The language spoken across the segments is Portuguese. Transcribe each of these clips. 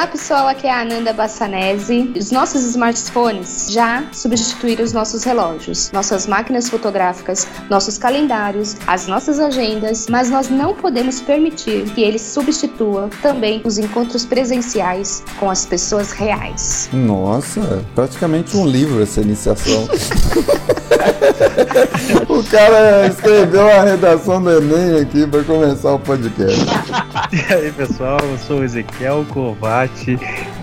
Olá pessoal, aqui é a Ananda Bassanese. Os nossos smartphones já substituíram os nossos relógios, nossas máquinas fotográficas, nossos calendários, as nossas agendas, mas nós não podemos permitir que eles substituam também os encontros presenciais com as pessoas reais. Nossa, praticamente um livro essa iniciação. o cara escreveu a redação do Enem aqui para começar o podcast. E aí pessoal, eu sou o Ezequiel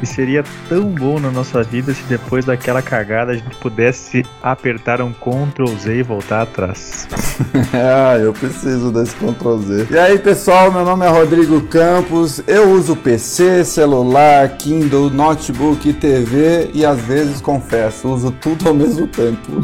E seria tão bom na nossa vida se depois daquela cagada a gente pudesse apertar um Ctrl Z e voltar atrás. ah, eu preciso desse Ctrl Z. E aí pessoal, meu nome é Rodrigo Campos, eu uso PC, celular, Kindle, notebook, TV e às vezes confesso, uso tudo ao mesmo tempo.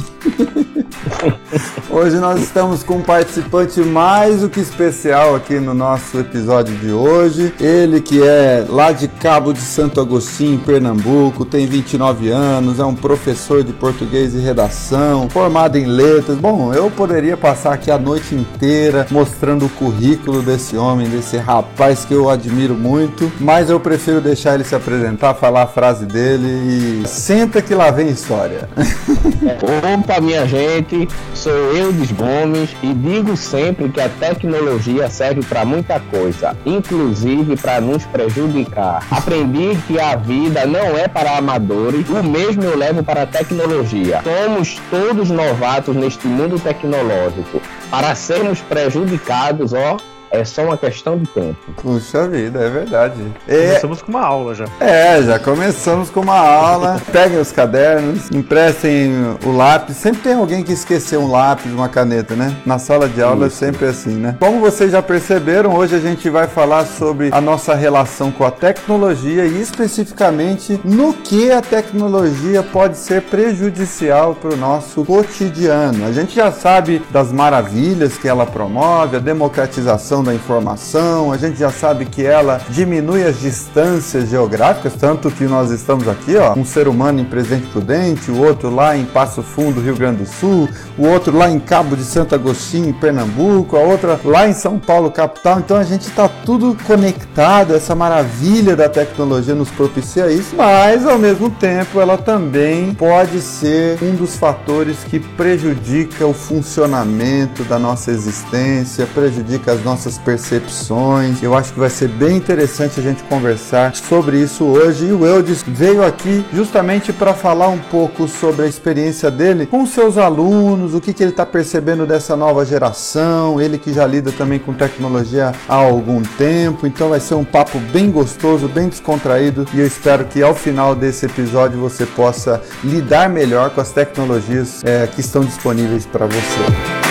Hoje nós estamos com um participante mais do que especial aqui no nosso episódio de hoje. Ele que é lá de Cabo de Santo Agostinho, Pernambuco, tem 29 anos, é um professor de português e redação, formado em letras. Bom, eu poderia passar aqui a noite inteira mostrando o currículo desse homem, desse rapaz que eu admiro muito, mas eu prefiro deixar ele se apresentar, falar a frase dele e senta que lá vem história. Opa, minha gente, sou eu, Gomes, e digo sempre que a tecnologia serve para muita coisa, inclusive para nos prejudicar. Aprendi que a vida não é para amadores, o mesmo eu levo para a tecnologia. Somos todos novatos neste mundo tecnológico. Para sermos prejudicados, ó, é só uma questão de tempo. Puxa vida, é verdade. Começamos com uma aula já. É, já começamos com uma aula. Peguem os cadernos, emprestem o lápis. Sempre tem alguém que esqueceu um lápis, uma caneta, né? Na sala de aula Isso. é sempre assim, né? Como vocês já perceberam, hoje a gente vai falar sobre a nossa relação com a tecnologia e especificamente no que a tecnologia pode ser prejudicial para o nosso cotidiano. A gente já sabe das maravilhas que ela promove, a democratização da informação, a gente já sabe que ela diminui as distâncias geográficas, tanto que nós estamos aqui, ó, um ser humano em Presidente Prudente, o outro lá em Passo Fundo, Rio Grande do Sul, o outro lá em Cabo de Santo Agostinho, em Pernambuco, a outra lá em São Paulo, capital. Então a gente está tudo conectado, essa maravilha da tecnologia nos propicia isso, mas ao mesmo tempo ela também pode ser um dos fatores que prejudica o funcionamento da nossa existência, prejudica as nossas percepções. Eu acho que vai ser bem interessante a gente conversar sobre isso hoje. E o Eudes veio aqui justamente para falar um pouco sobre a experiência dele com seus alunos, o que, que ele está percebendo dessa nova geração, ele que já lida também com tecnologia há algum tempo. Então vai ser um papo bem gostoso, bem descontraído e eu espero que ao final desse episódio você possa lidar melhor com as tecnologias é, que estão disponíveis para você.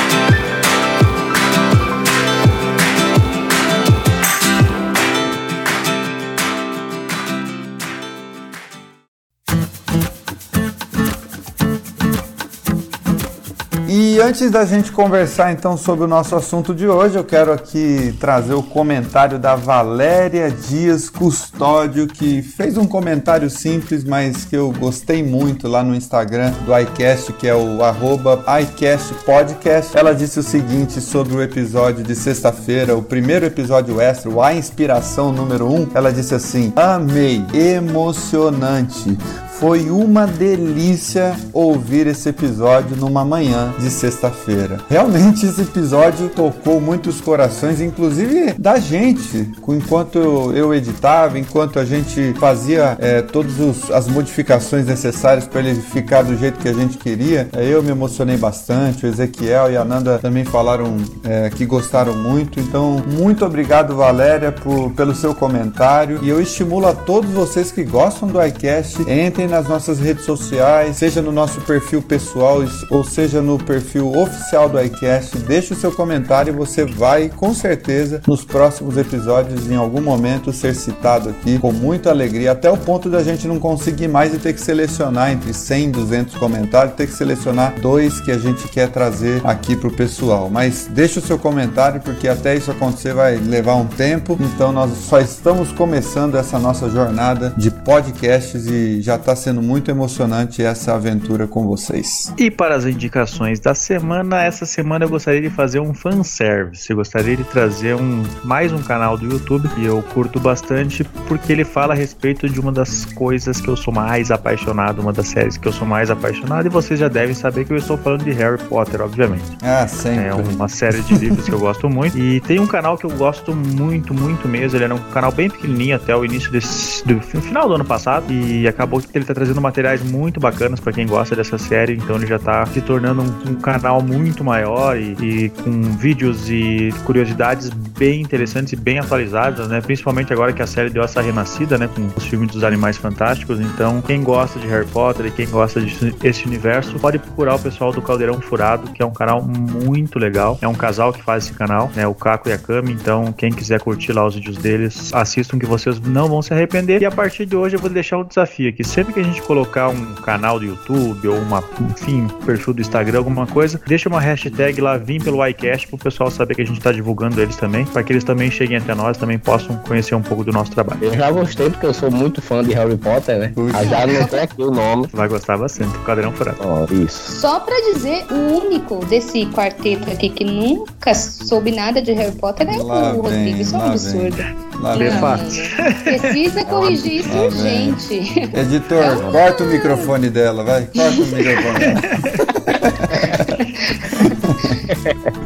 Antes da gente conversar então sobre o nosso assunto de hoje, eu quero aqui trazer o comentário da Valéria Dias Custódio, que fez um comentário simples, mas que eu gostei muito lá no Instagram do iCast, que é o arroba iCastPodcast. Ela disse o seguinte sobre o episódio de sexta-feira, o primeiro episódio extra, o A Inspiração número 1. Um. Ela disse assim: Amei, emocionante foi uma delícia ouvir esse episódio numa manhã de sexta-feira. Realmente esse episódio tocou muitos corações, inclusive da gente, enquanto eu editava, enquanto a gente fazia é, todas as modificações necessárias para ele ficar do jeito que a gente queria. É, eu me emocionei bastante, o Ezequiel e a Nanda também falaram é, que gostaram muito. Então, muito obrigado, Valéria, por, pelo seu comentário. E eu estimulo a todos vocês que gostam do iCast, entrem nas nossas redes sociais, seja no nosso perfil pessoal ou seja no perfil oficial do iCast. Deixe o seu comentário e você vai, com certeza, nos próximos episódios, em algum momento, ser citado aqui com muita alegria, até o ponto da gente não conseguir mais e ter que selecionar entre 100 e 200 comentários, ter que selecionar dois que a gente quer trazer aqui para o pessoal. Mas deixe o seu comentário, porque até isso acontecer vai levar um tempo. Então, nós só estamos começando essa nossa jornada de podcasts e já está está sendo muito emocionante essa aventura com vocês. E para as indicações da semana, essa semana eu gostaria de fazer um fanservice. Eu gostaria de trazer um, mais um canal do YouTube que eu curto bastante porque ele fala a respeito de uma das coisas que eu sou mais apaixonado, uma das séries que eu sou mais apaixonado, e vocês já devem saber que eu estou falando de Harry Potter, obviamente. Ah, sempre. É uma série de livros que eu gosto muito. E tem um canal que eu gosto muito, muito mesmo. Ele era um canal bem pequenininho até o início desse, do final do ano passado. E acabou que ele tá trazendo materiais muito bacanas para quem gosta dessa série. Então ele já tá se tornando um, um canal muito maior e, e, com vídeos e curiosidades bem interessantes e bem atualizadas, né? Principalmente agora que a série deu essa renascida, né? Com os filmes dos Animais Fantásticos. Então, quem gosta de Harry Potter e quem gosta desse universo, pode procurar o pessoal do Caldeirão Furado, que é um canal muito legal. É um casal que faz esse canal, né? O Caco e a Cami. Então, quem quiser curtir lá os vídeos deles, assistam que vocês não vão se arrepender. E a partir de hoje eu vou deixar um desafio aqui. Sempre que a gente colocar um canal do YouTube ou uma, enfim, perfil do Instagram, alguma coisa, deixa uma hashtag lá, vim pelo iCast, pro pessoal saber que a gente tá divulgando eles também, para que eles também cheguem até nós, também possam conhecer um pouco do nosso trabalho. Eu já gostei, porque eu sou muito fã de Harry Potter, né? Ah, já anotei aqui o nome. Vai gostar bastante, o Cadrão Furado. Oh, isso. Só pra dizer, o único desse quarteto aqui que nunca soube nada de Harry Potter é Lá o vem, Rodrigo. Isso é um absurdo. Lá vem. fácil. Precisa corrigir isso Lá vem. urgente. Editor, corta o microfone dela, vai. Corta o microfone dela.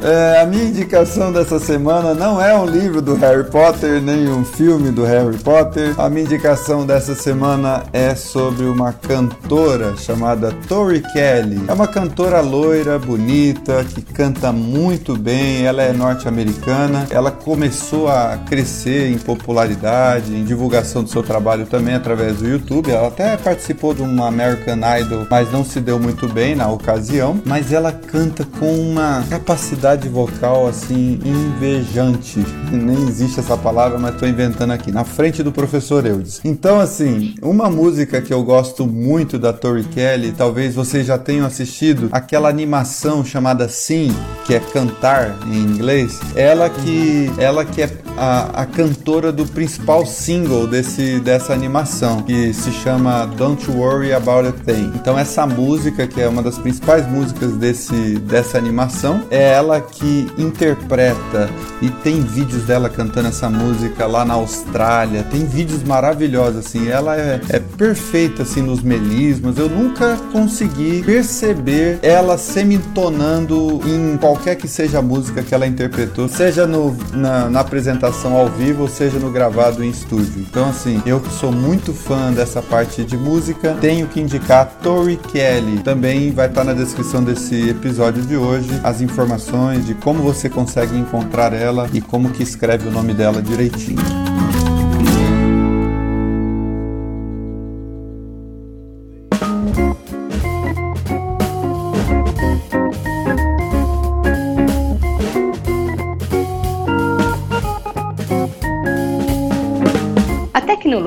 É, a minha indicação dessa semana não é um livro do Harry Potter, nem um filme do Harry Potter. A minha indicação dessa semana é sobre uma cantora chamada Tori Kelly. É uma cantora loira, bonita, que canta muito bem. Ela é norte-americana. Ela começou a crescer em popularidade, em divulgação do seu trabalho também através do YouTube. Ela até participou de uma American Idol, mas não se deu muito bem na ocasião. Mas ela canta com uma capacidade vocal assim invejante. Nem existe essa palavra, mas estou inventando aqui. Na frente do professor Eudes. Então, assim, uma música que eu gosto muito da Tori Kelly, talvez vocês já tenham assistido, aquela animação chamada Sim, que é cantar em inglês. Ela que, ela que é a, a cantora do principal single desse, dessa animação, que se chama Don't Worry About a Thing. Então, essa música, que é uma das principais músicas desse, dessa animação, é ela que interpreta e tem vídeos dela cantando essa música lá na Austrália. Tem vídeos maravilhosos, assim. Ela é, é perfeita, assim, nos melismos. Eu nunca consegui perceber ela semitonando em qualquer que seja a música que ela interpretou, seja no, na, na apresentação ao vivo, ou seja no gravado em estúdio. Então, assim, eu que sou muito fã dessa parte de música, tenho que indicar Tori Kelly. Também vai estar na descrição desse episódio de hoje as informações de como você consegue encontrar ela e como que escreve o nome dela direitinho.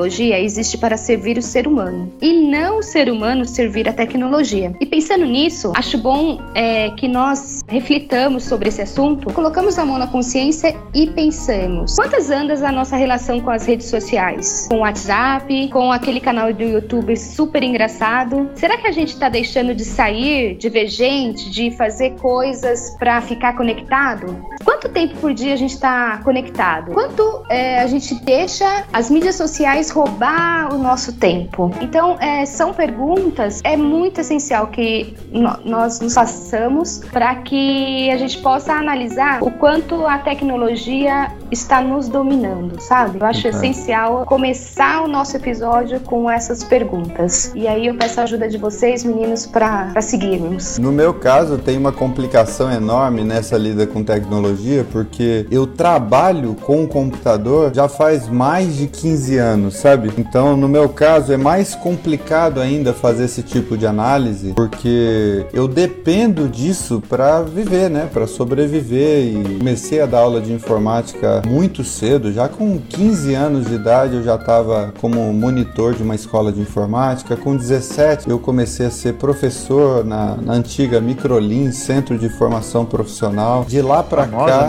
Tecnologia existe para servir o ser humano e não o ser humano servir a tecnologia. E pensando nisso, acho bom é, que nós reflitamos sobre esse assunto, colocamos a mão na consciência e pensamos: quantas andas a nossa relação com as redes sociais? Com o WhatsApp, com aquele canal do YouTube super engraçado? Será que a gente está deixando de sair, de ver gente, de fazer coisas para ficar conectado? Quanto tempo por dia a gente está conectado? Quanto é, a gente deixa as mídias sociais roubar o nosso tempo? Então, é, são perguntas, é muito essencial que no- nós nos façamos para que a gente possa analisar o quanto a tecnologia está nos dominando, sabe? Eu acho Uhum. essencial começar o nosso episódio com essas perguntas. E aí eu peço a ajuda de vocês, meninos, para seguirmos. No meu caso, tem uma complicação enorme nessa lida com tecnologia, porque eu trabalho com o computador já faz mais de 15 anos, sabe? Então, no meu caso, é mais complicado ainda fazer esse tipo de análise, porque eu dependo disso para viver, né? Para sobreviver e comecei a dar aula de informática muito cedo, já com 15 anos de idade eu já estava como monitor de uma escola de informática, com 17 eu comecei a ser professor na, na antiga Microlin, Centro de Formação Profissional. De lá para cá.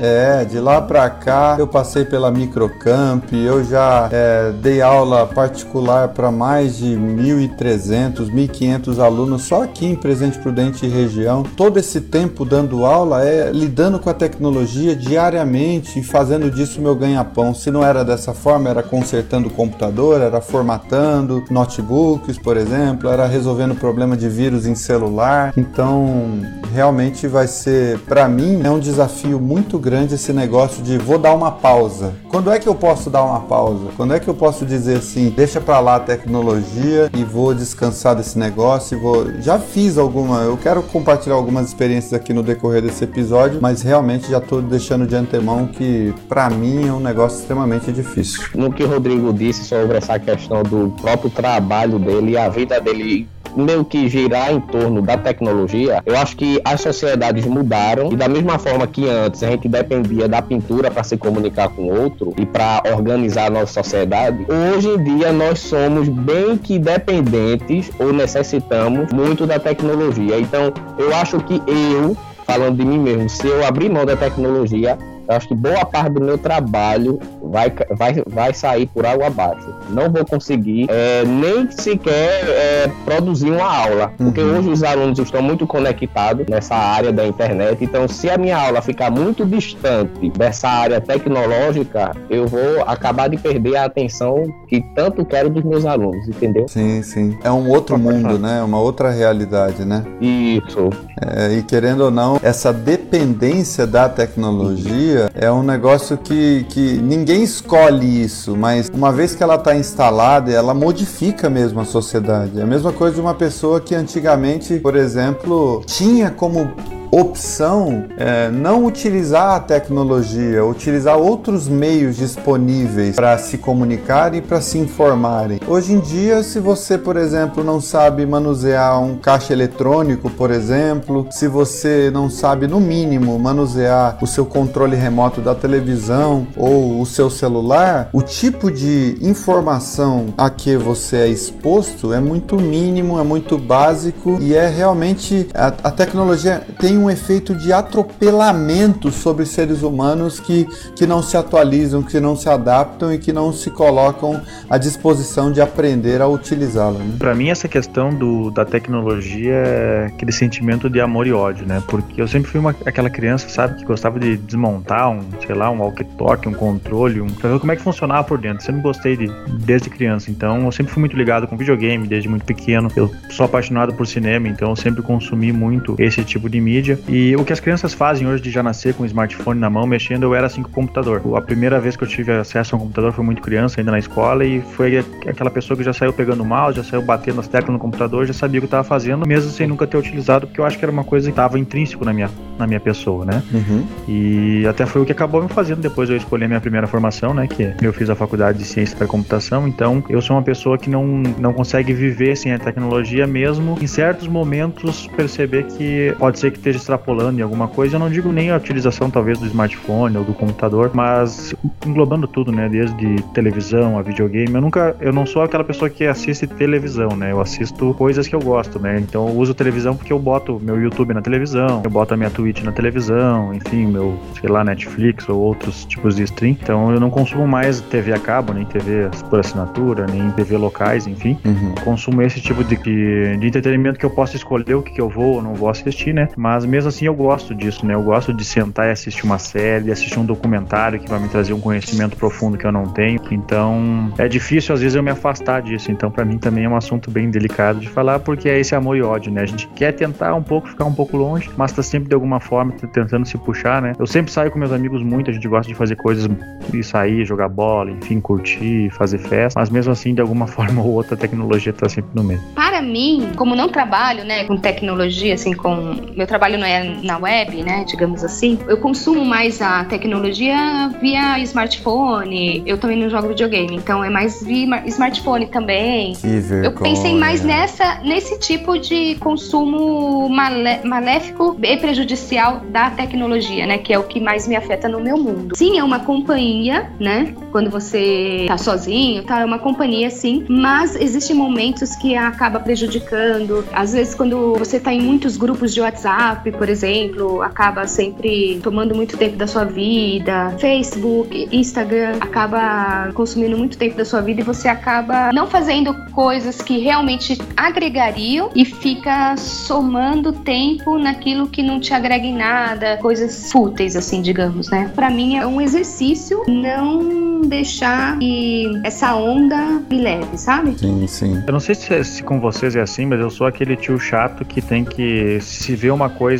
É, de lá pra cá eu passei pela Microcamp, eu já é, dei aula particular para mais de 1.300, 1.500 alunos só aqui em Presidente Prudente e região. Todo esse tempo dando aula é lidando com a tecnologia diariamente e fazendo disso meu ganha-pão. Se não era dessa forma, era consertando o computador, era formatando notebooks, por exemplo, era resolvendo problema de vírus em celular. Então, realmente vai ser, para mim, é um desafio muito grande esse negócio de vou dar uma pausa. Quando é que eu posso dar uma pausa? Quando é que eu posso dizer assim, deixa para lá a tecnologia e vou descansar desse negócio e vou já fiz alguma, eu quero compartilhar algumas experiências aqui no decorrer desse episódio, mas realmente já estou deixando de antemão que para mim é um negócio extremamente difícil. No que o Rodrigo disse sobre essa questão do próprio trabalho dele e a vida dele meio que girar em torno da tecnologia, eu acho que as sociedades mudaram e da mesma forma que antes a gente dependia da pintura para se comunicar com outro e para organizar a nossa sociedade, hoje em dia nós somos bem que dependentes ou necessitamos muito da tecnologia. Então, eu acho que eu, falando de mim mesmo, se eu abrir mão da tecnologia, eu acho que boa parte do meu trabalho vai, vai, vai sair por água abaixo. Não vou conseguir é, nem sequer é, produzir uma aula, porque uhum. hoje os alunos estão muito conectados nessa área da internet. Então, se a minha aula ficar muito distante dessa área tecnológica, eu vou acabar de perder a atenção que tanto quero dos meus alunos, entendeu? Sim, sim. É um outro mundo, né? Uma outra realidade, né? Isso. É, e querendo ou não, essa dependência da tecnologia é um negócio que, que ninguém escolhe isso, mas uma vez que ela está instalada, ela modifica mesmo a sociedade. É a mesma coisa de uma pessoa que antigamente, por exemplo, tinha como opção é, não utilizar a tecnologia, utilizar outros meios disponíveis para se comunicar e para se informarem. Hoje em dia, se você, por exemplo, não sabe manusear um caixa eletrônico, por exemplo, se você não sabe, no mínimo, manusear o seu controle remoto da televisão ou o seu celular, o tipo de informação a que você é exposto é muito mínimo, é muito básico e é realmente a, a tecnologia tem um efeito de atropelamento sobre seres humanos que, que não se atualizam, que não se adaptam e que não se colocam à disposição de aprender a utilizá-la. Né? Para mim, essa questão do, da tecnologia é aquele sentimento de amor e ódio, né? Porque eu sempre fui uma, aquela criança, sabe, que gostava de desmontar um, sei lá, um walkie-talkie, um controle, um, pra ver como é que funcionava por dentro. Sempre gostei de, desde criança, então eu sempre fui muito ligado com videogame desde muito pequeno. Eu sou apaixonado por cinema, então eu sempre consumi muito esse tipo de mídia E o que as crianças fazem hoje de já nascer com o smartphone na mão, mexendo, eu era assim com o computador. A primeira vez que eu tive acesso a um computador foi muito criança, ainda na escola, e foi aquela pessoa que já saiu pegando o mouse, já saiu batendo as teclas no computador, já sabia o que estava fazendo, mesmo sem nunca ter utilizado, porque eu acho que era uma coisa que estava intrínseco na minha, na minha pessoa, né? Uhum. E até foi o que acabou me fazendo depois eu escolhi a minha primeira formação, né? Que eu fiz a faculdade de ciência da computação, então eu sou uma pessoa que não, não consegue viver sem a tecnologia, mesmo em certos momentos perceber que pode ser que esteja extrapolando em alguma coisa, eu não digo nem a utilização talvez do smartphone ou do computador, mas englobando tudo, né, desde televisão a videogame. Eu nunca, eu não sou aquela pessoa que assiste televisão, né? Eu assisto coisas que eu gosto, né? Então eu uso televisão porque eu boto meu YouTube na televisão, eu boto a minha Twitch na televisão, enfim, meu, sei lá, Netflix ou outros tipos de stream. Então eu não consumo mais TV a cabo, nem TV por assinatura, nem TV locais, enfim. Uhum. Consumo esse tipo de, de entretenimento que eu posso escolher o que, que eu vou ou não vou assistir, né? Mas mesmo assim eu gosto disso, né? Eu gosto de sentar e assistir uma série, assistir um documentário que vai me trazer um conhecimento profundo que eu não tenho. Então, é difícil às vezes eu me afastar disso. Então, para mim também é um assunto bem delicado de falar, porque é esse amor e ódio, né? A gente quer tentar um pouco ficar um pouco longe, mas tá sempre de alguma forma tentando se puxar, né? Eu sempre saio com meus amigos muito, a gente gosta de fazer coisas e sair, jogar bola, enfim, curtir, fazer festa, mas mesmo assim, de alguma forma ou outra, a tecnologia tá sempre no meio. Para mim, como não trabalho, né, com tecnologia, assim, com meu trabalho não é na web, né, digamos assim, eu consumo mais a tecnologia via smartphone. Eu também não jogo videogame, então é mais via smartphone também. Que vergonha. Eu pensei mais nessa, nesse tipo de consumo malé maléfico e prejudicial da tecnologia, né, que é o que mais me afeta no meu mundo. Sim, é uma companhia, né, quando você tá sozinho, tá, é uma companhia sim, mas existem momentos que acaba prejudicando. Às vezes, quando você está em muitos grupos de WhatsApp, por exemplo, acaba sempre tomando muito tempo da sua vida. Facebook, Instagram, acaba consumindo muito tempo da sua vida e você acaba não fazendo coisas que realmente agregariam e fica somando tempo naquilo que não te agrega em nada, coisas fúteis, assim, digamos, né? Para mim é um exercício não deixar que essa onda me leve, sabe? Sim, sim. Eu não sei se, se com vocês é assim, mas eu sou aquele tio chato que tem que se ver uma coisa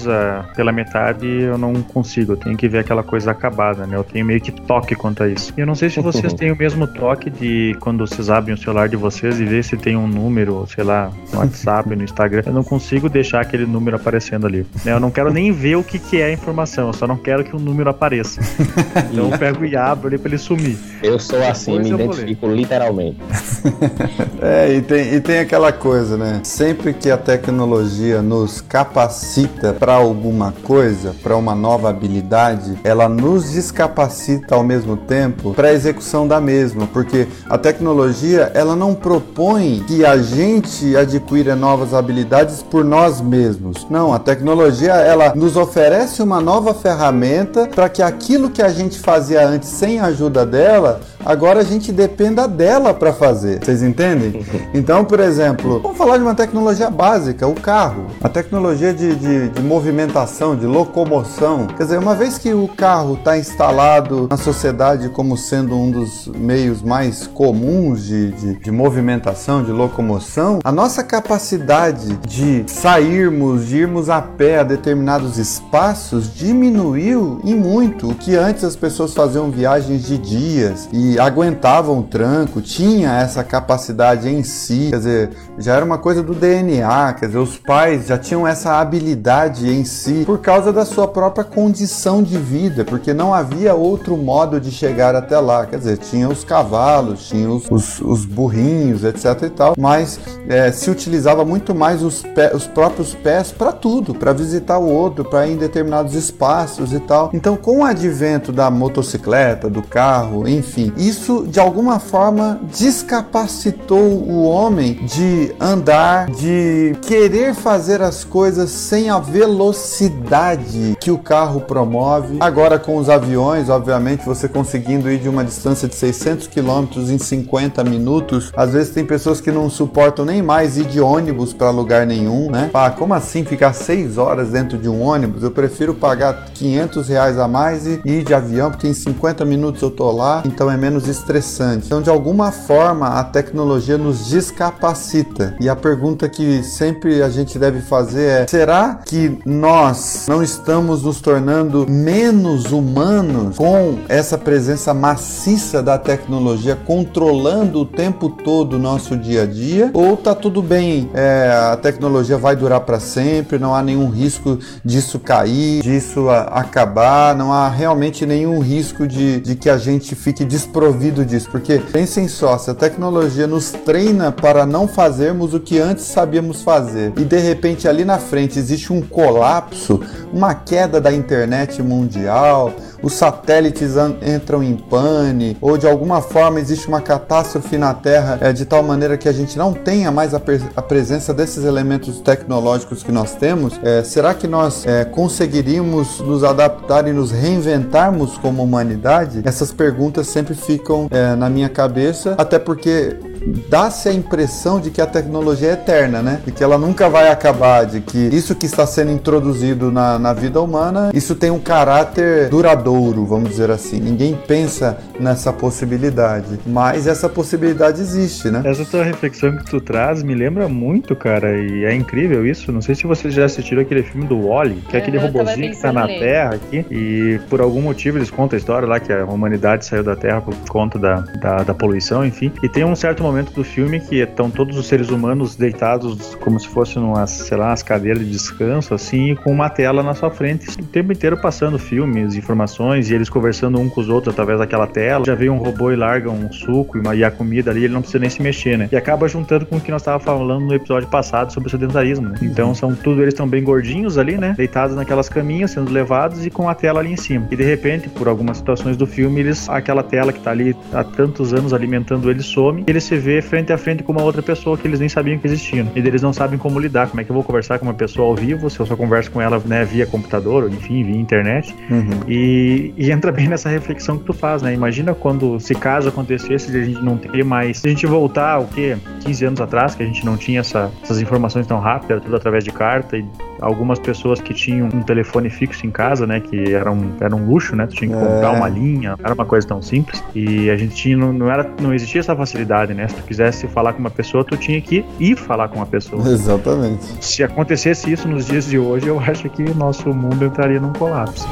pela metade eu não consigo, eu tenho que ver aquela coisa acabada, né? Eu tenho meio que toque quanto a isso. E eu não sei se vocês têm o mesmo toque de quando vocês abrem o celular de vocês e vê se tem um número, sei lá, no WhatsApp, no Instagram. Eu não consigo deixar aquele número aparecendo ali. Né? Eu não quero nem ver o que, que é a informação, eu só não quero que o número apareça. Então eu pego e abro ali pra ele sumir. Eu sou assim, Depois me identifico literalmente. É, e tem, e tem aquela coisa, né? Sempre que a tecnologia nos capacita para alguma coisa, para uma nova habilidade, ela nos descapacita ao mesmo tempo para a execução da mesma, porque a tecnologia ela não propõe que a gente adquira novas habilidades por nós mesmos. Não, a tecnologia ela nos oferece uma nova ferramenta para que aquilo que a gente fazia antes sem a ajuda dela, agora a gente dependa dela para fazer. Vocês entendem? Então, por exemplo, vamos falar de uma tecnologia básica, o carro. A tecnologia de, de, de movimentação, de locomoção. Quer dizer, uma vez que o carro está instalado na sociedade como sendo um dos meios mais comuns de, de, de movimentação, de locomoção, a nossa capacidade de sairmos, de irmos a pé a determinados espaços diminuiu em muito. O que antes as pessoas faziam viagens de dias e aguentavam o tranco, tinha essa capacidade em si, quer dizer, já era uma coisa do DNA, quer dizer, os pais já tinham essa habilidade em si por causa da sua própria condição de vida, porque não havia outro modo de chegar até lá, quer dizer, tinha os cavalos, tinha os, os, os burrinhos, etc e tal, mas é, se utilizava muito mais os, pé, os próprios pés para tudo, para visitar o outro, para ir em determinados espaços e tal. Então, com o advento da motocicleta, do carro, enfim, isso de alguma forma descapacitou o homem de andar, de querer fazer as coisas sem a velocidade que o carro promove. Agora com os aviões, obviamente, você conseguindo ir de uma distância de 600 km em 50 minutos, às vezes tem pessoas que não suportam nem mais ir de ônibus para lugar nenhum, né? Ah, como assim ficar 6 horas dentro de um ônibus? Eu prefiro pagar 500 reais a mais e ir de avião, porque em 50 minutos eu tô lá, então é menos estressante. Então, de alguma forma, a tecnologia nos descapacita. E a pergunta que sempre a gente deve fazer é: será que nós não estamos nos tornando menos humanos com essa presença maciça da tecnologia controlando o tempo todo o nosso dia a dia? Ou tá tudo bem, é, a tecnologia vai durar para sempre, não há nenhum risco disso cair, disso acabar, não há realmente nenhum risco de, de que a gente fique desprovido disso? Porque pensem só, se a tecnologia nos treina para não fazermos o que antes sabíamos fazer e de repente ali na frente existe um colapso, uma queda da internet mundial, os satélites entram em pane, ou de alguma forma existe uma catástrofe na Terra é, de tal maneira que a gente não tenha mais a, a presença desses elementos tecnológicos que nós temos, é, será que nós é, conseguiríamos nos adaptar e nos reinventarmos como humanidade? Essas perguntas sempre ficam na minha cabeça, até porque dá-se a impressão de que a tecnologia é eterna, né? De que ela nunca vai acabar, de que isso que está sendo introduzido na, na vida humana, isso tem um caráter duradouro, vamos dizer assim. Ninguém pensa nessa possibilidade, mas essa possibilidade existe, né? Essa tua reflexão que tu traz me lembra muito, cara, e é incrível isso. Não sei se vocês já assistiram aquele filme do Wally, que é aquele robozinho que tá na nele. Terra aqui, e por algum motivo eles contam a história lá que a humanidade saiu da Terra por conta da, da, da poluição, enfim. E tem um certo momento do filme que estão todos os seres humanos deitados como se fossem umas, sei lá, as cadeiras de descanso, assim, com uma tela na sua frente, o tempo inteiro passando filmes, informações, e eles conversando um com os outros através daquela tela. Já vem um robô e larga um suco e a comida ali, ele não precisa nem se mexer, né? E acaba juntando com o que nós estávamos falando no episódio passado sobre o sedentarismo, né? Então são tudo, eles estão bem gordinhos ali, né? Deitados naquelas caminhas, sendo levados e com a tela ali em cima. E de repente, por algumas situações do filme, eles, aquela tela que tá ali há tantos anos alimentando eles some, e eles se ver frente a frente com uma outra pessoa que eles nem sabiam que existiam. E eles não sabem como lidar, como é que eu vou conversar com uma pessoa ao vivo, se eu só converso com ela né, via computador, ou enfim, via internet. Uhum. E, e, entra bem nessa reflexão que tu faz, né? Imagina quando, se caso acontecesse, a gente não ter mais. Se a gente voltar, o quê? 15 anos atrás, que a gente não tinha essa, essas informações tão rápidas, tudo através de carta, e algumas pessoas que tinham um telefone fixo em casa, né? Que era um, era um luxo, né? Tu tinha que comprar é. uma linha, era uma coisa tão simples. E a gente tinha, não, não, era, não existia essa facilidade, né? Se tu quisesse falar com uma pessoa, tu tinha que ir falar com uma pessoa. Exatamente. Se acontecesse isso nos dias de hoje, eu acho que nosso mundo entraria num colapso.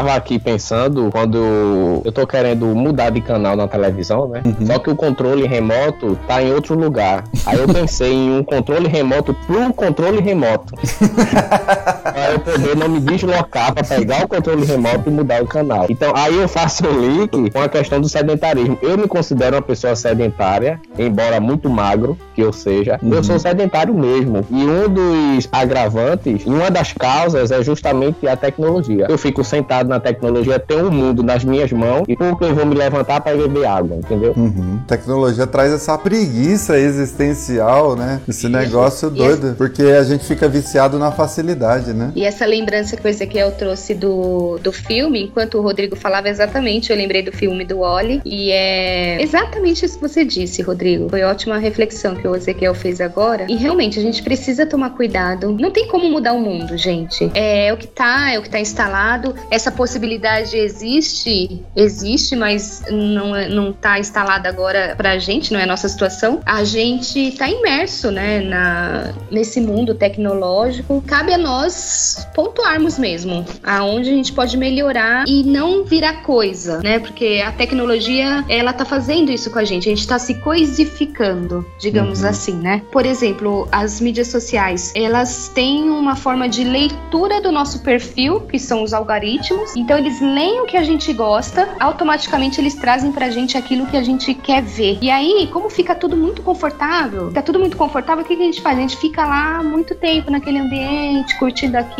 Tava aqui pensando, quando eu tô querendo mudar de canal na televisão, né? Uhum. Só que o controle remoto tá em outro lugar. Aí eu pensei em um controle remoto pro controle remoto. eu poder não me deslocar pra pegar o controle remoto e mudar o canal. Então aí eu faço o link com a questão do sedentarismo. Eu me considero uma pessoa sedentária, embora muito magro que eu seja. Uhum. Eu sou sedentário mesmo. E um dos agravantes, uma das causas é justamente a tecnologia. Eu fico sentado na tecnologia, tem um mundo nas minhas mãos e pouco eu vou me levantar para beber água, entendeu? Uhum. Tecnologia traz essa preguiça existencial, né? Esse negócio doido, porque a gente fica viciado na facilidade, né? E essa lembrança que o Ezequiel trouxe do, do filme, enquanto o Rodrigo falava exatamente, eu lembrei do filme do Oli e é exatamente isso que você disse, Rodrigo. Foi ótima reflexão que o Ezequiel fez agora. E realmente a gente precisa tomar cuidado. Não tem como mudar o mundo, gente. É, é o que tá, é o que tá instalado. Essa possibilidade existe, existe, mas não, é, não tá instalada agora pra gente, não é a nossa situação. A gente tá imerso, né, na, nesse mundo tecnológico. Cabe a nós pontuarmos mesmo aonde a gente pode melhorar e não virar coisa, né? Porque a tecnologia, ela tá fazendo isso com a gente. A gente tá se coisificando, digamos uhum. assim, né? Por exemplo, as mídias sociais, elas têm uma forma de leitura do nosso perfil, que são os algoritmos. Então eles leem o que a gente gosta, automaticamente eles trazem pra gente aquilo que a gente quer ver. E aí, como fica tudo muito confortável, fica tudo muito confortável, o que, que a gente faz? A gente fica lá muito tempo naquele ambiente, curtindo aquilo,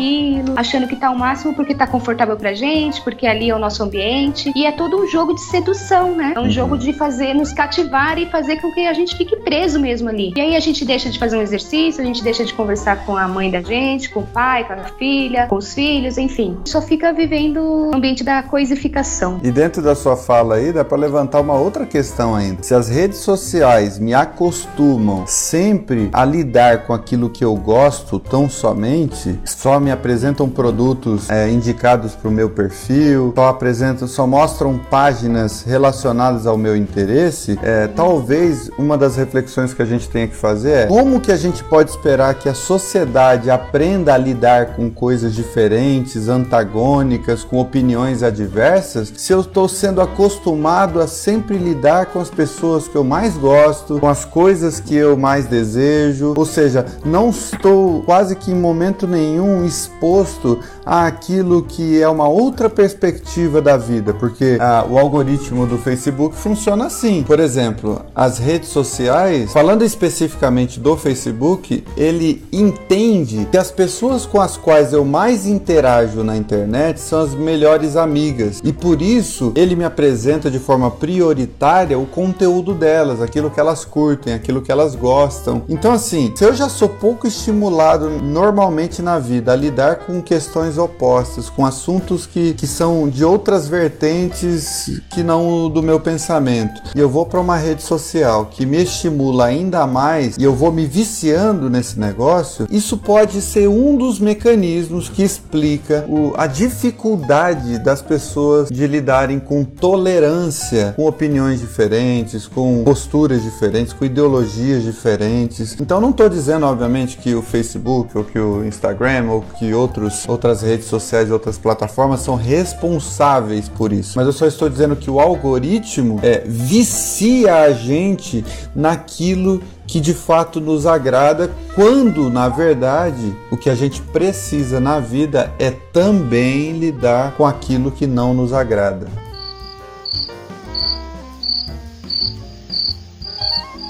achando que tá o máximo porque tá confortável pra gente, porque ali é o nosso ambiente. E é todo um jogo de sedução, né? É um uhum. jogo de fazer nos cativar e fazer com que a gente fique preso mesmo ali. E aí a gente deixa de fazer um exercício, a gente deixa de conversar com a mãe da gente, com o pai, com a filha, com os filhos, enfim. Só fica vivendo o ambiente da coisificação. E dentro da sua fala aí, dá para levantar uma outra questão ainda. Se as redes sociais me acostumam sempre a lidar com aquilo que eu gosto tão somente, só me apresentam produtos é, indicados para o meu perfil, só apresentam, só mostram páginas relacionadas ao meu interesse, é, talvez uma das reflexões que a gente tenha que fazer é como que a gente pode esperar que a sociedade aprenda a lidar com coisas diferentes, antagônicas, com opiniões adversas, se eu estou sendo acostumado a sempre lidar com as pessoas que eu mais gosto, com as coisas que eu mais desejo, ou seja, não estou quase que em momento nenhum exposto àquilo que é uma outra perspectiva da vida, porque ah, o algoritmo do Facebook funciona assim. Por exemplo, as redes sociais, falando especificamente do Facebook, ele entende que as pessoas com as quais eu mais interajo na internet são as melhores amigas e por isso ele me apresenta de forma prioritária o conteúdo delas, aquilo que elas curtem, aquilo que elas gostam. Então, assim, se eu já sou pouco estimulado normalmente na vida lidar com questões opostas, com assuntos que, que são de outras vertentes que não do meu pensamento, e eu vou para uma rede social que me estimula ainda mais e eu vou me viciando nesse negócio, isso pode ser um dos mecanismos que explica o, a dificuldade das pessoas de lidarem com tolerância, com opiniões diferentes, com posturas diferentes, com ideologias diferentes. Então não estou dizendo, obviamente, que o Facebook ou que o Instagram ou que outros, outras redes sociais, outras plataformas são responsáveis por isso. Mas eu só estou dizendo que o algoritmo é, vicia a gente naquilo que de fato nos agrada, quando na verdade o que a gente precisa na vida é também lidar com aquilo que não nos agrada.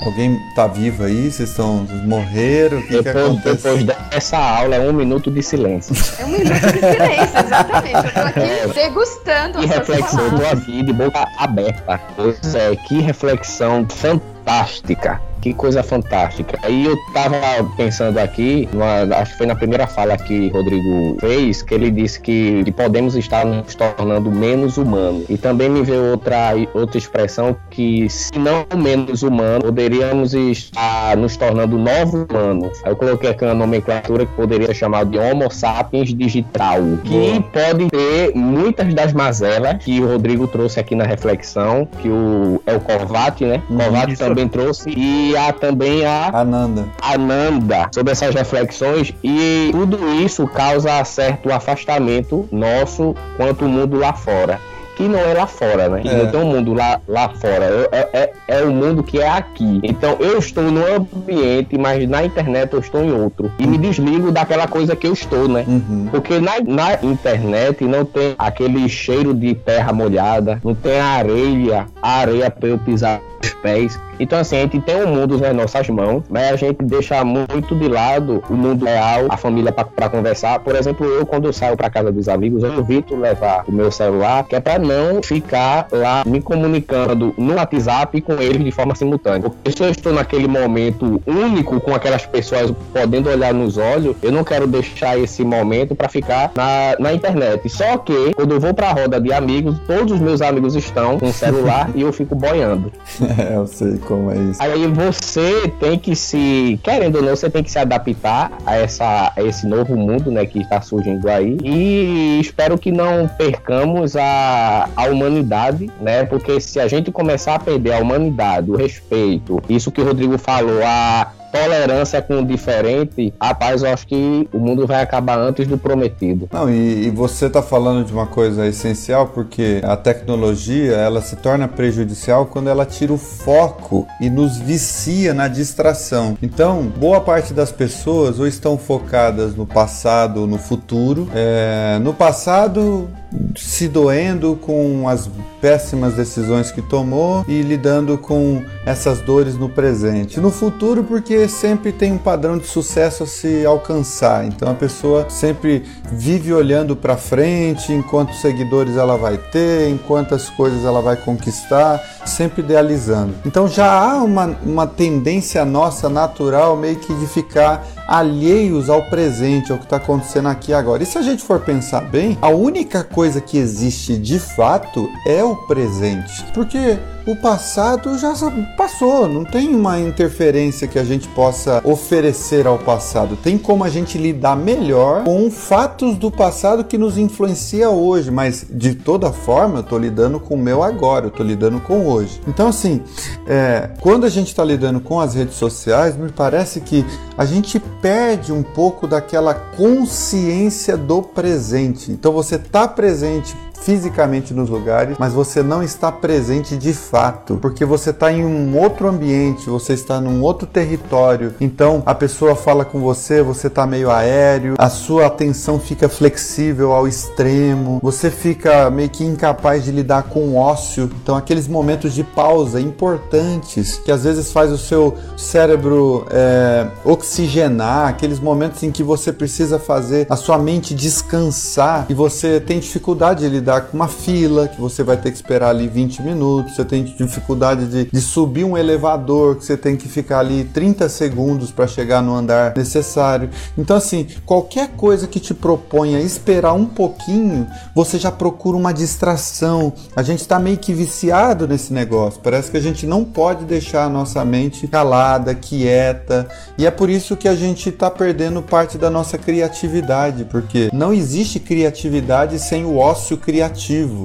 Alguém tá vivo aí? Vocês estão morreram? O que, que Depois, aconteceu? depois dessa aula, é um minuto de silêncio. É um minuto de silêncio, exatamente. Eu tô aqui degustando Que reflexão, eu tô aqui de boca aberta. Pois é, que reflexão fantástica. Que coisa fantástica. Aí eu tava pensando aqui, numa- acho que foi na primeira fala que Rodrigo fez, que ele disse que, que podemos estar nos tornando menos humanos. E também me veio outra, outra expressão que, se não menos humanos, poderíamos estar nos tornando novos humanos. Aí eu coloquei aqui uma nomenclatura que poderia ser chamada de Homo sapiens digital, que pode ter muitas das mazelas que o Rodrigo trouxe aqui na reflexão, que o, é o Corvati, né? O Corvati Isso. também trouxe, e há também a Ananda. Ananda sobre essas reflexões e tudo isso causa certo afastamento nosso quanto o mundo lá fora. Que não é lá fora, né? É. Não tem um mundo lá, lá fora. É, é, é o mundo que é aqui. Então eu estou num ambiente, mas na internet eu estou em outro. E me desligo daquela coisa que eu estou, né? Uhum. Porque na, na internet não tem aquele cheiro de terra molhada, não tem a areia, a areia para eu pisar os pés. Então, assim, a gente tem o mundo nas nossas mãos, mas a gente deixa muito de lado o mundo real, a família para conversar. Por exemplo, eu, quando eu saio para casa dos amigos, eu evito levar o meu celular, que é para não ficar lá me comunicando no WhatsApp com eles de forma simultânea. Porque se eu estou naquele momento único com aquelas pessoas podendo olhar nos olhos, eu não quero deixar esse momento para ficar na, na internet. Só que, quando eu vou para a roda de amigos, todos os meus amigos estão com o celular e eu fico boiando. É, eu sei como é isso. Aí você tem que se, querendo ou não, você tem que se adaptar a, essa, a esse novo mundo, né, que está surgindo aí. E espero que não percamos a, a humanidade, né, porque se a gente começar a perder a humanidade, o respeito, isso que o Rodrigo falou, a tolerância com o diferente, rapaz, eu acho que o mundo vai acabar antes do prometido. Não, e, e você está falando de uma coisa essencial, porque a tecnologia ela se torna prejudicial quando ela tira o foco e nos vicia na distração. Então, boa parte das pessoas ou estão focadas no passado ou no futuro. É, no passado, se doendo com as péssimas decisões que tomou e lidando com essas dores no presente. No futuro, porque sempre tem um padrão de sucesso a se alcançar. Então a pessoa sempre vive olhando para frente, em quantos seguidores ela vai ter, em quantas coisas ela vai conquistar, sempre idealizando. Então já há uma, uma tendência nossa natural meio que de ficar alheios ao presente, ao que está acontecendo aqui agora. E se a gente for pensar bem, a única coisa que existe de fato é o presente. Porque o passado já passou, não tem uma interferência que a gente possa oferecer ao passado. Tem como a gente lidar melhor com fatos do passado que nos influencia hoje, mas de toda forma eu estou lidando com o meu agora, eu estou lidando com hoje. Então, assim, é, quando a gente está lidando com as redes sociais, me parece que a gente perde um pouco daquela consciência do presente. Então, você está presente fisicamente nos lugares, mas você não está presente de fato, porque você está em um outro ambiente, você está num outro território. Então a pessoa fala com você, você está meio aéreo, a sua atenção fica flexível ao extremo, você fica meio que incapaz de lidar com o ócio. Então aqueles momentos de pausa importantes que às vezes faz o seu cérebro é, oxigenar, aqueles momentos em que você precisa fazer a sua mente descansar e você tem dificuldade de lidar com uma fila, que você vai ter que esperar ali 20 minutos, você tem dificuldade de, de subir um elevador, que você tem que ficar ali 30 segundos para chegar no andar necessário. Então, assim, qualquer coisa que te proponha esperar um pouquinho, você já procura uma distração. A gente está meio que viciado nesse negócio. Parece que a gente não pode deixar a nossa mente calada, quieta. E é por isso que a gente está perdendo parte da nossa criatividade, porque não existe criatividade sem o ócio criativo.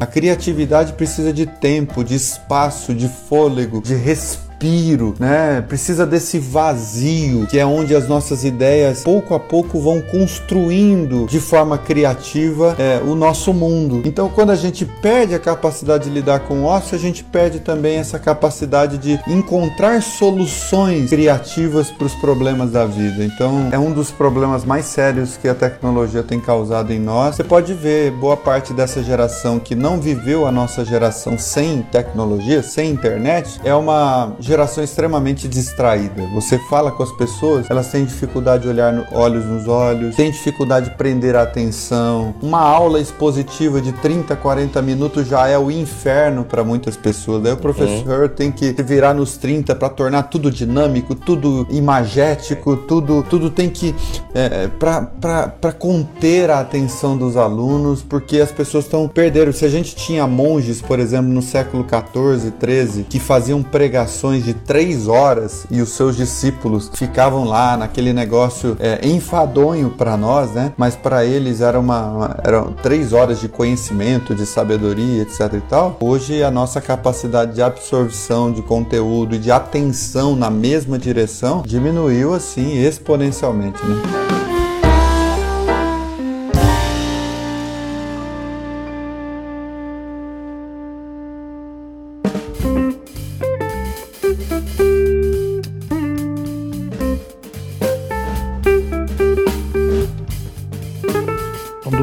A criatividade precisa de tempo, de espaço, de fôlego, de respiro respiro, né? Precisa desse vazio, que é onde as nossas ideias pouco a pouco vão construindo de forma criativa é, o nosso mundo. Então, quando a gente perde a capacidade de lidar com o ócio, a gente perde também essa capacidade de encontrar soluções criativas para os problemas da vida. Então, é um dos problemas mais sérios que a tecnologia tem causado em nós. Você pode ver boa parte dessa geração que não viveu a nossa geração sem tecnologia, sem internet, é uma geração extremamente distraída. Você fala com as pessoas, elas têm dificuldade de olhar no, olhos nos olhos, têm dificuldade de prender a atenção. Uma aula expositiva de 30, 40 minutos já é o inferno para muitas pessoas. Daí o professor uhum. tem que virar nos 30 para tornar tudo dinâmico, tudo imagético, tudo, tudo tem que. É, para conter a atenção dos alunos, porque as pessoas estão perdendo. Se a gente tinha monges, por exemplo, no século 14, 13, que faziam pregações de três horas e os seus discípulos ficavam lá naquele negócio é, enfadonho para nós, né? Mas para eles era uma, uma, eram três horas de conhecimento, de sabedoria, etc e tal. Hoje a nossa capacidade de absorção de conteúdo e de atenção na mesma direção diminuiu assim exponencialmente, né?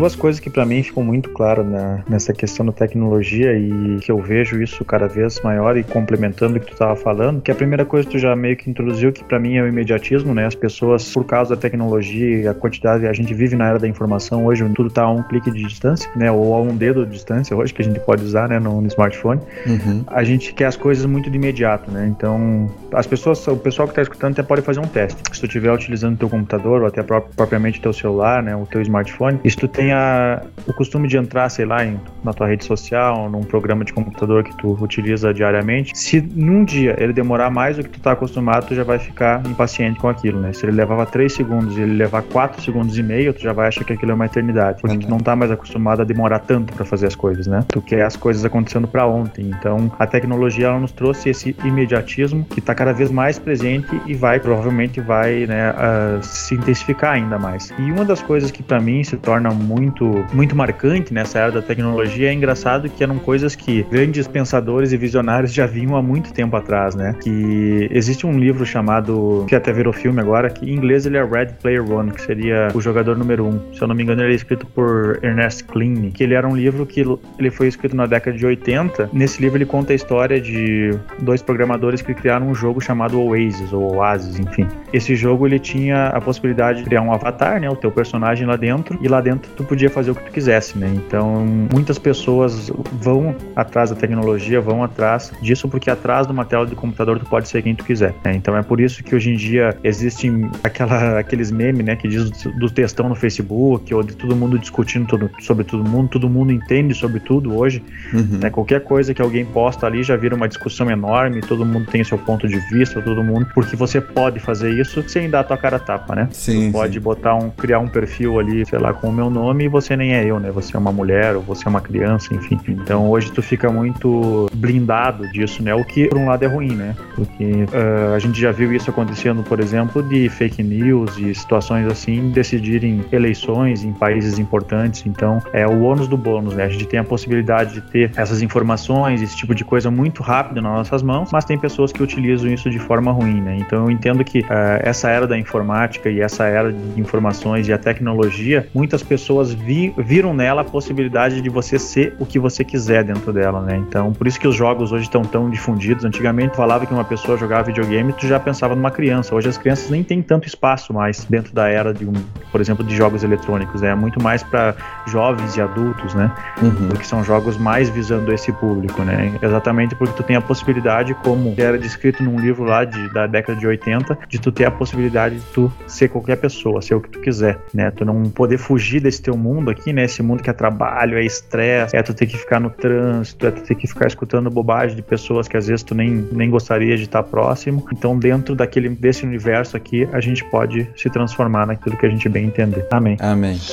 Duas coisas que para mim ficam muito claras né, nessa questão da tecnologia e que eu vejo isso cada vez maior e complementando o que tu estava falando, que a primeira coisa que tu já meio que introduziu, que para mim é o imediatismo, né? As pessoas, por causa da tecnologia e a quantidade, a gente vive na era da informação hoje, tudo está a um clique de distância, né? Ou a um dedo de distância hoje, que a gente pode usar, né, no, no smartphone. Uhum. A gente quer as coisas muito de imediato, né? Então, as pessoas, o pessoal que está escutando até pode fazer um teste. Se tu estiver utilizando teu computador ou até propriamente teu celular, né, o teu smartphone, se tu tem tenha o costume de entrar, sei lá, em, na tua rede social, num programa de computador que tu utiliza diariamente, se num dia ele demorar mais do que tu tá acostumado, tu já vai ficar impaciente com aquilo, né? Se ele levava 3 segundos e ele levar 4 segundos e meio, tu já vai achar que aquilo é uma eternidade, porque tu não tá mais acostumado a demorar tanto para fazer as coisas, né? Tu quer as coisas acontecendo para ontem. Então, a tecnologia ela nos trouxe esse imediatismo que tá cada vez mais presente e vai provavelmente vai, né, uh, se intensificar ainda mais. E uma das coisas que para mim se torna muito muito, muito marcante nessa era da tecnologia. É engraçado que eram coisas que grandes pensadores e visionários já vinham há muito tempo atrás, né? Que existe um livro chamado, que até virou filme agora, que em inglês ele é Red Player One, que seria o jogador número um. Se eu não me engano, ele é escrito por Ernest Cline, que ele era um livro que ele foi escrito na década de 80. Nesse livro ele conta a história de dois programadores que criaram um jogo chamado Oasis, ou Oasis, enfim. Esse jogo ele tinha a possibilidade de criar um avatar, né? O teu personagem lá dentro, e lá dentro tu podia fazer o que tu quisesse, né? Então, muitas pessoas vão atrás da tecnologia, vão atrás disso, porque atrás de uma tela de computador tu pode ser quem tu quiser. Né? Então, é por isso que hoje em dia existem aquela, aqueles memes, né, que diz do textão no Facebook, ou de todo mundo discutindo todo, sobre todo mundo, todo mundo entende sobre tudo hoje. Uhum. Né? Qualquer coisa que alguém posta ali já vira uma discussão enorme, todo mundo tem seu ponto de vista, todo mundo, porque você pode fazer isso sem dar a tua cara a tapa, né? Sim, tu pode sim. botar um, criar um perfil ali, sei lá, com o meu nome você nem é eu, né? Você é uma mulher ou você é uma criança, enfim. Então hoje tu fica muito blindado disso, né? O que por um lado é ruim, né? Porque uh, a gente já viu isso acontecendo, por exemplo, de fake news e situações assim decidirem eleições em países importantes. Então é o ônus do bônus, né? A gente tem a possibilidade de ter essas informações, esse tipo de coisa muito rápido nas nossas mãos, mas tem pessoas que utilizam isso de forma ruim, né? Então eu entendo que uh, essa era da informática e essa era de informações e a tecnologia, muitas pessoas vi, viram nela a possibilidade de você ser o que você quiser dentro dela, né? Então, por isso que os jogos hoje estão tão difundidos. Antigamente falava que uma pessoa jogava videogame, tu já pensava numa criança. Hoje as crianças nem têm tanto espaço mais dentro da era de um, por exemplo, de jogos eletrônicos. Né? É muito mais para jovens e adultos, né? Uhum. Porque são jogos mais visando esse público, né? Exatamente porque tu tem a possibilidade, como era descrito num livro lá de, da década de 80, de tu ter a possibilidade de tu ser qualquer pessoa, ser o que tu quiser, né? Tu não poder fugir desse teu mundo aqui, né? Esse mundo que é trabalho, é estresse, é tu ter que ficar no trânsito, é tu ter que ficar escutando bobagem de pessoas que às vezes tu nem, nem gostaria de estar próximo. Então, dentro daquele desse universo aqui, a gente pode se transformar naquilo que a gente bem entender. Amém. Amém.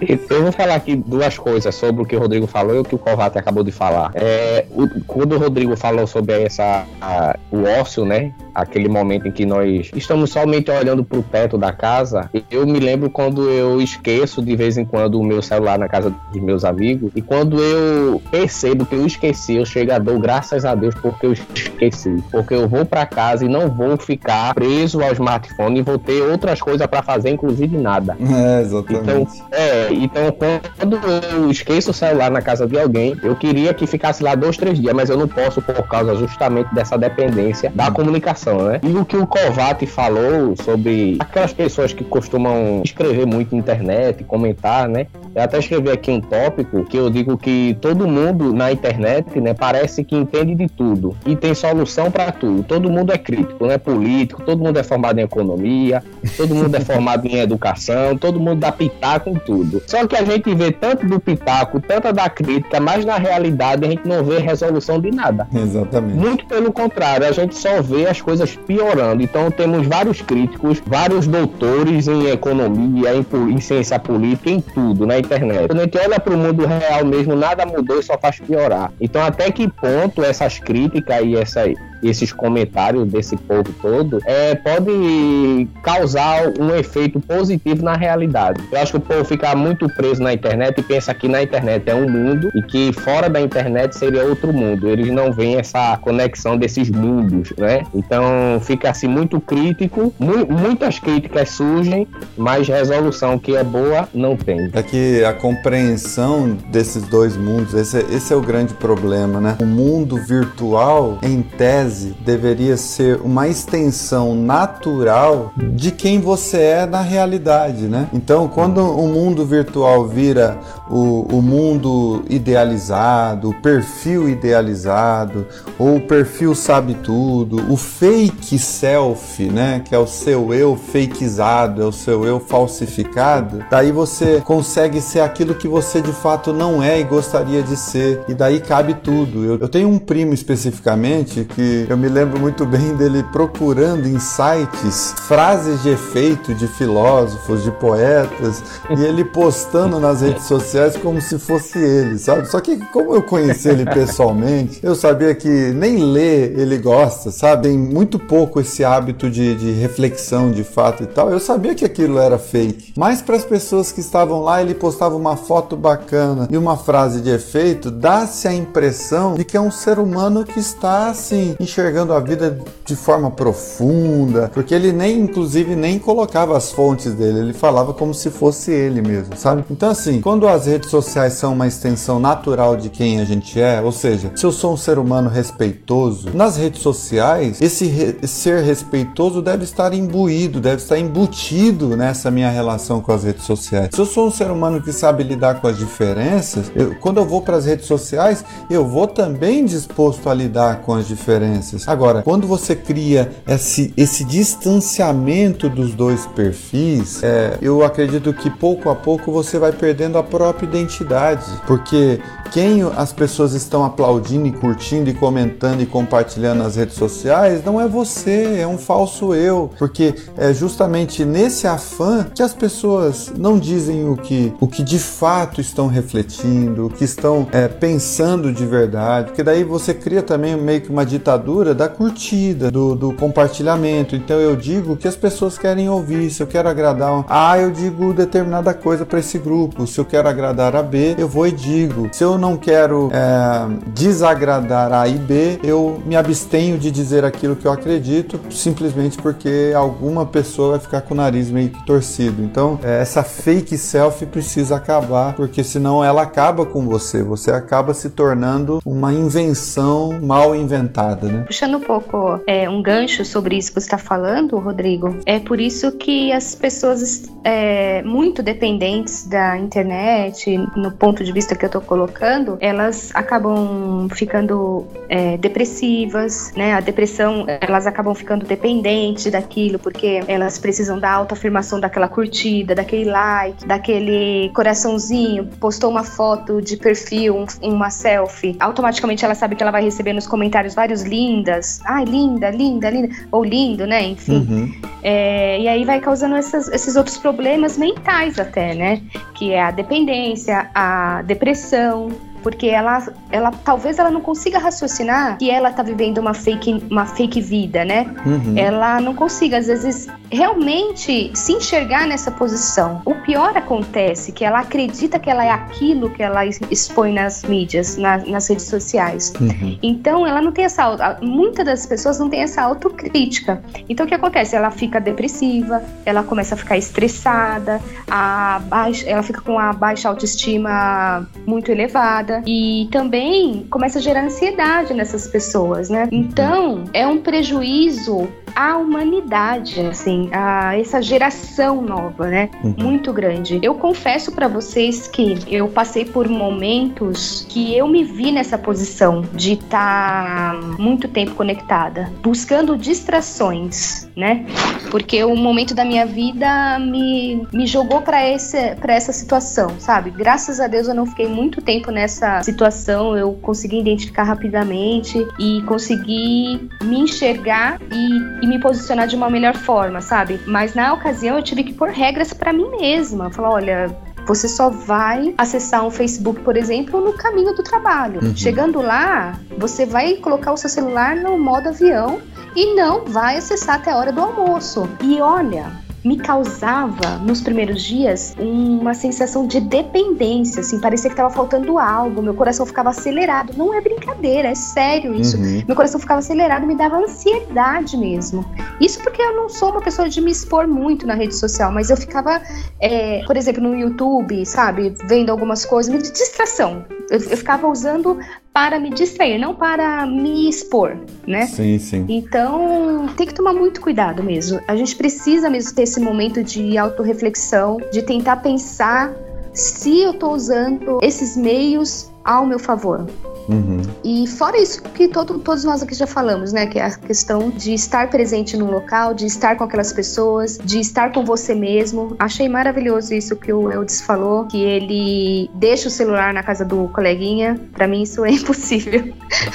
Eu vou falar aqui duas coisas sobre o que o Rodrigo falou e o que o Kovac acabou de falar. É, o, quando o Rodrigo falou sobre essa, a, o ócio, né? Aquele momento em que nós estamos somente olhando para o teto da casa, eu me lembro quando eu esqueço de vez em quando o meu celular na casa dos meus amigos, e quando eu percebo que eu esqueci, eu chego a dor, graças a Deus, porque eu esqueci. Porque eu vou para casa e não vou ficar preso ao smartphone e vou ter outras coisas para fazer, inclusive nada. É, exatamente. Então, é, então quando eu esqueço o celular na casa de alguém, eu queria que ficasse lá dois, três dias, mas eu não posso por causa justamente dessa dependência da comunicação, né? E o que o Kovac falou sobre aquelas pessoas que costumam escrever muito na internet, comentar, né? Eu até escrevi aqui um tópico que eu digo que todo mundo na internet, né, parece que entende de tudo e tem solução para tudo. Todo mundo é crítico, né? Político, todo mundo é formado em economia, todo mundo é formado em educação, todo mundo dá pitaco em tudo. Só que a gente vê tanto do pitaco, tanta da crítica, mas na realidade a gente não vê resolução de nada. Exatamente. Muito pelo contrário, a gente só vê as coisas piorando. Então temos vários críticos, vários doutores em economia, em, em ciência política, em tudo na internet. Quando a gente olha para o mundo real mesmo, nada mudou e só faz piorar. Então até que ponto essas críticas e essa esses comentários desse povo todo, é, pode causar um efeito positivo na realidade. Eu acho que o povo fica muito preso na internet e pensa que na internet é um mundo e que fora da internet seria outro mundo. Eles não veem essa conexão desses mundos, né? Então fica assim muito crítico, mu muitas críticas surgem, mas resolução que é boa não tem. É que a compreensão desses dois mundos, esse, esse é o grande problema, né? O mundo virtual, em tese, deveria ser uma extensão natural de quem você é na realidade, né? Então, quando o mundo virtual vira o, o mundo idealizado, o perfil idealizado, ou o perfil sabe tudo, o fake self, né? Que é o seu eu fakeizado, é o seu eu falsificado, daí você consegue ser aquilo que você de fato não é e gostaria de ser, e daí cabe tudo. Eu, eu tenho um primo especificamente que eu me lembro muito bem dele procurando em sites frases de efeito de filósofos, de poetas, e ele postando nas redes sociais como se fosse ele, sabe? Só que como eu conheci ele pessoalmente, eu sabia que nem ler ele gosta, sabe? Tem muito pouco esse hábito de, de reflexão de fato e tal. Eu sabia que aquilo era fake. Mas para as pessoas que estavam lá, ele postava uma foto bacana e uma frase de efeito, dá-se a impressão de que é um ser humano que está assim enxergando a vida de forma profunda, porque ele nem, inclusive, nem colocava as fontes dele, ele falava como se fosse ele mesmo, sabe? Então, assim, quando as redes sociais são uma extensão natural de quem a gente é, ou seja, se eu sou um ser humano respeitoso, nas redes sociais, esse re ser respeitoso deve estar imbuído, deve estar embutido nessa minha relação com as redes sociais. Se eu sou um ser humano que sabe lidar com as diferenças, eu, quando eu vou para as redes sociais, eu vou também disposto a lidar com as diferenças Agora, quando você cria esse, esse distanciamento dos dois perfis, é, eu acredito que pouco a pouco você vai perdendo a própria identidade, porque quem as pessoas estão aplaudindo e curtindo e comentando e compartilhando nas redes sociais não é você, é um falso eu, porque é justamente nesse afã que as pessoas não dizem o que, o que de fato estão refletindo, o que estão é, pensando de verdade, porque daí você cria também meio que uma ditadura da curtida, do, do compartilhamento. Então eu digo o que as pessoas querem ouvir. Se eu quero agradar A, eu digo determinada coisa para esse grupo. Se eu quero agradar a B, eu vou e digo. Se eu não quero é, desagradar A e B, eu me abstenho de dizer aquilo que eu acredito, simplesmente porque alguma pessoa vai ficar com o nariz meio que torcido. Então, é, essa fake self precisa acabar, porque senão ela acaba com você. Você acaba se tornando uma invenção mal inventada, né? Puxando um pouco é, um gancho sobre isso que você está falando, Rodrigo, é por isso que as pessoas é, muito dependentes da internet, no ponto de vista que eu estou colocando, elas acabam ficando é, depressivas, né? A depressão, elas acabam ficando dependentes daquilo, porque elas precisam da autoafirmação daquela curtida, daquele like, daquele coraçãozinho, postou uma foto de perfil, um, uma selfie, automaticamente ela sabe que ela vai receber nos comentários vários lindas, ai, linda, linda, linda, ou lindo, né? Enfim. Uhum. É, e aí vai causando essas, esses outros problemas mentais até, né? Que é a dependência, a depressão, porque ela, ela talvez ela não consiga raciocinar que ela tá vivendo uma fake, uma fake vida, né? Uhum. Ela não consiga, às vezes, realmente se enxergar nessa posição. O pior acontece que ela acredita que ela é aquilo que ela expõe nas mídias, na, nas redes sociais. Uhum. Então, ela não tem essa. Muitas das pessoas não têm essa autocrítica. Então, o que acontece? Ela fica depressiva, ela começa a ficar estressada, a baixa, ela fica com a baixa autoestima muito elevada e também começa a gerar ansiedade nessas pessoas, né? Então, é um prejuízo à humanidade, assim, a essa geração nova, né? Uhum. Muito grande. Eu confesso para vocês que eu passei por momentos que eu me vi nessa posição de estar tá muito tempo conectada, buscando distrações, né? Porque o momento da minha vida me, me jogou para essa situação, sabe? Graças a Deus eu não fiquei muito tempo nessa situação, eu consegui identificar rapidamente e consegui me enxergar e, e me posicionar de uma melhor forma, sabe? Mas na ocasião eu tive que pôr regras para mim mesma. Falar, olha, você só vai acessar um Facebook, por exemplo, no caminho do trabalho. Uhum. Chegando lá, você vai colocar o seu celular no modo avião e não vai acessar até a hora do almoço. E olha, me causava, nos primeiros dias, uma sensação de dependência, assim, parecia que estava faltando algo, meu coração ficava acelerado. Não é brincadeira, é sério isso. Uhum. Meu coração ficava acelerado, me dava ansiedade mesmo. Isso porque eu não sou uma pessoa de me expor muito na rede social, mas eu ficava, é, por exemplo, no YouTube, sabe, vendo algumas coisas, de distração. Eu, eu ficava usando para me distrair, não para me expor, né? Sim, sim. Então, tem que tomar muito cuidado mesmo. A gente precisa mesmo ter esse momento de autorreflexão, de tentar pensar se eu estou usando esses meios ao meu favor. Uhum. E fora isso que todo, todos nós aqui já falamos, né? Que é a questão de estar presente no local, de estar com aquelas pessoas, de estar com você mesmo. Achei maravilhoso isso que o Eudes falou, que ele deixa o celular na casa do coleguinha. Para mim isso é impossível.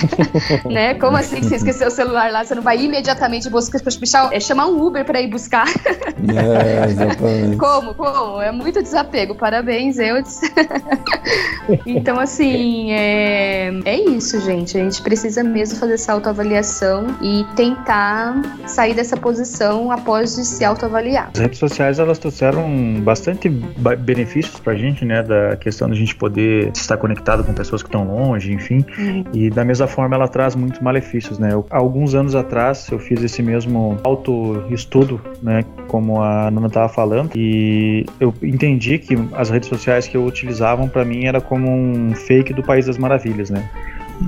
né? Como assim que você esqueceu o celular lá? Você não vai imediatamente buscar, é, chamar um Uber para ir buscar? é, exatamente. Como? Como? É muito desapego. Parabéns, Eudes. então, assim, é é isso, gente. A gente precisa mesmo fazer essa autoavaliação e tentar sair dessa posição após de se autoavaliar. As redes sociais elas trouxeram bastante benefícios pra gente, né? Da questão de a gente poder estar conectado com pessoas que estão longe, enfim. Uhum. E da mesma forma ela traz muitos malefícios, né? Eu, alguns anos atrás eu fiz esse mesmo autoestudo, né? Como a Nana estava falando, e eu entendi que as redes sociais que eu utilizavam para mim era como um fake do País das Maravilhas, né?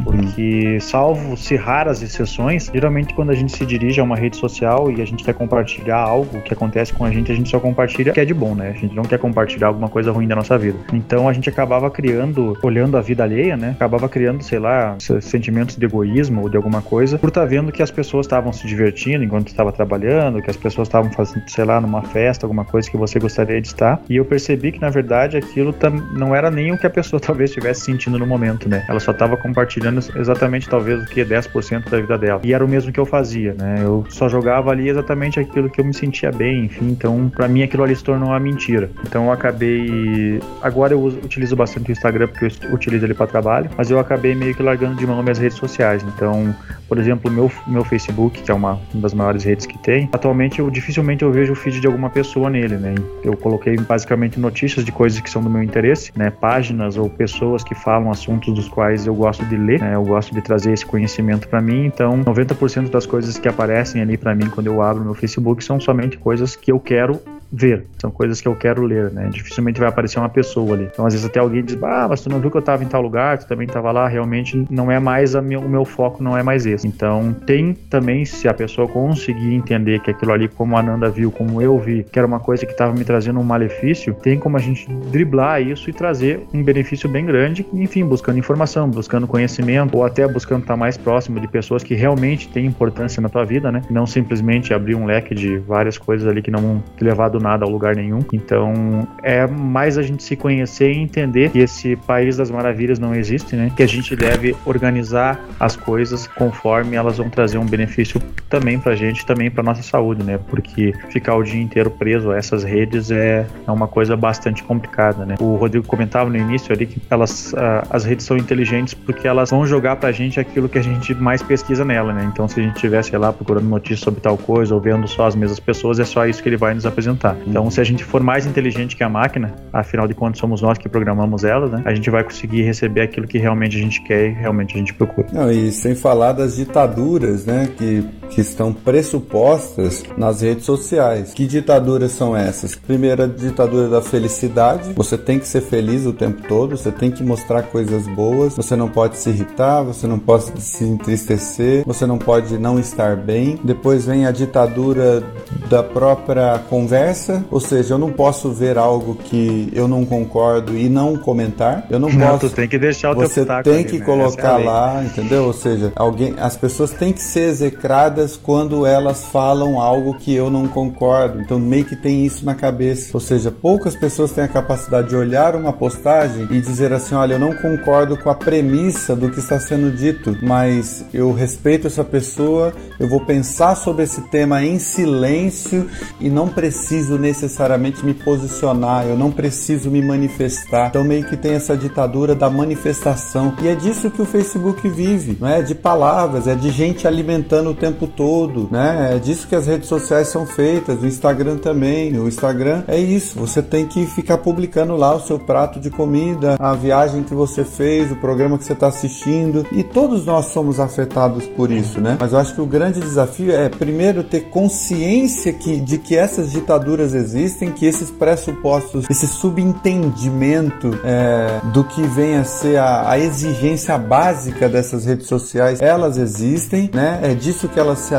Porque, salvo-se raras exceções, geralmente quando a gente se dirige a uma rede social e a gente quer compartilhar algo que acontece com a gente, a gente só compartilha o que é de bom, né? A gente não quer compartilhar alguma coisa ruim da nossa vida. Então a gente acabava criando, olhando a vida alheia, né? Acabava criando, sei lá, sentimentos de egoísmo ou de alguma coisa, por estar tá vendo que as pessoas estavam se divertindo enquanto estava trabalhando, que as pessoas estavam fazendo, sei lá, numa festa, alguma coisa que você gostaria de estar. E eu percebi que, na verdade, aquilo não era nem o que a pessoa talvez estivesse sentindo no momento, né? Ela só estava compartilhando compartilhando exatamente talvez o que é 10% da vida dela. E era o mesmo que eu fazia, né? Eu só jogava ali exatamente aquilo que eu me sentia bem, enfim. Então, para mim aquilo ali se tornou uma mentira. Então eu acabei. Agora eu uso, utilizo bastante o Instagram porque eu utilizo ele para trabalho, mas eu acabei meio que largando de mão minhas redes sociais. Então, por exemplo, meu meu Facebook, que é uma, uma das maiores redes que tem, atualmente eu dificilmente eu vejo o feed de alguma pessoa nele, né? Eu coloquei basicamente notícias de coisas que são do meu interesse, né? Páginas ou pessoas que falam assuntos dos quais eu gosto de ler né? Eu gosto de trazer esse conhecimento para mim, então 90% das coisas que aparecem ali para mim quando eu abro meu Facebook são somente coisas que eu quero ver, são coisas que eu quero ler, né? Dificilmente vai aparecer uma pessoa ali. Então, às vezes até alguém diz, ah, mas tu não viu que eu tava em tal lugar, tu também tava lá, realmente não é mais meu, o meu foco, não é mais esse. Então, tem também, se a pessoa conseguir entender que aquilo ali, como a Ananda viu, como eu vi, que era uma coisa que estava me trazendo um malefício, tem como a gente driblar isso e trazer um benefício bem grande, enfim, buscando informação, buscando conhecimento, ou até buscando estar mais próximo de pessoas que realmente têm importância na tua vida, né? Não simplesmente abrir um leque de várias coisas ali que não te nada a lugar nenhum. Então é mais a gente se conhecer e entender que esse país das maravilhas não existe, né? Que a gente deve organizar as coisas conforme elas vão trazer um benefício também pra gente, também pra nossa saúde, né? Porque ficar o dia inteiro preso a essas redes é, é uma coisa bastante complicada, né? O Rodrigo comentava no início ali que elas, uh, as redes são inteligentes porque elas vão jogar pra gente aquilo que a gente mais pesquisa nela, né? Então se a gente estivesse lá procurando notícias sobre tal coisa ou vendo só as mesmas pessoas, é só isso que ele vai nos apresentar. Então se a gente for mais inteligente que a máquina, afinal de contas somos nós que programamos elas, né? A gente vai conseguir receber aquilo que realmente a gente quer e realmente a gente procura. Não, e sem falar das ditaduras, né? Que, que estão pressupostas nas redes sociais. Que ditaduras são essas? Primeira ditadura da felicidade. Você tem que ser feliz o tempo todo, você tem que mostrar coisas boas, você não pode se irritar, você não pode se entristecer, você não pode não estar bem. Depois vem a ditadura da própria conversa, ou seja, eu não posso ver algo que eu não concordo e não comentar. Eu não, não posso. Tu tem que deixar o você teu tem ali, que né? colocar é lá, entendeu? Ou seja, alguém, as pessoas têm que ser execradas quando elas falam algo que eu não concordo. Então meio que tem isso na cabeça. Ou seja, poucas pessoas têm a capacidade de olhar uma postagem e dizer assim, olha, eu não concordo com a premissa do que está sendo dito, mas eu respeito essa pessoa, eu vou pensar sobre esse tema em silêncio e não preciso necessariamente me posicionar, eu não preciso me manifestar. Então meio que tem essa ditadura da manifestação. E é disso que o Facebook vive, é? De palavras, é de gente alimentando o tempo todo, né? É disso que as redes sociais são feitas, o Instagram também. O Instagram é isso, você tem que ficar publicando lá o seu prato de comida, a viagem que você fez, o programa que você está assistindo, e todos nós somos afetados por isso, né? Mas eu acho que o grande desafio é primeiro ter consciência que, de que essas ditaduras existem, que esses pressupostos, esse subentendimento é, do que vem a ser a, a, exigência básica dessas redes sociais, elas existem, né? É disso que elas se,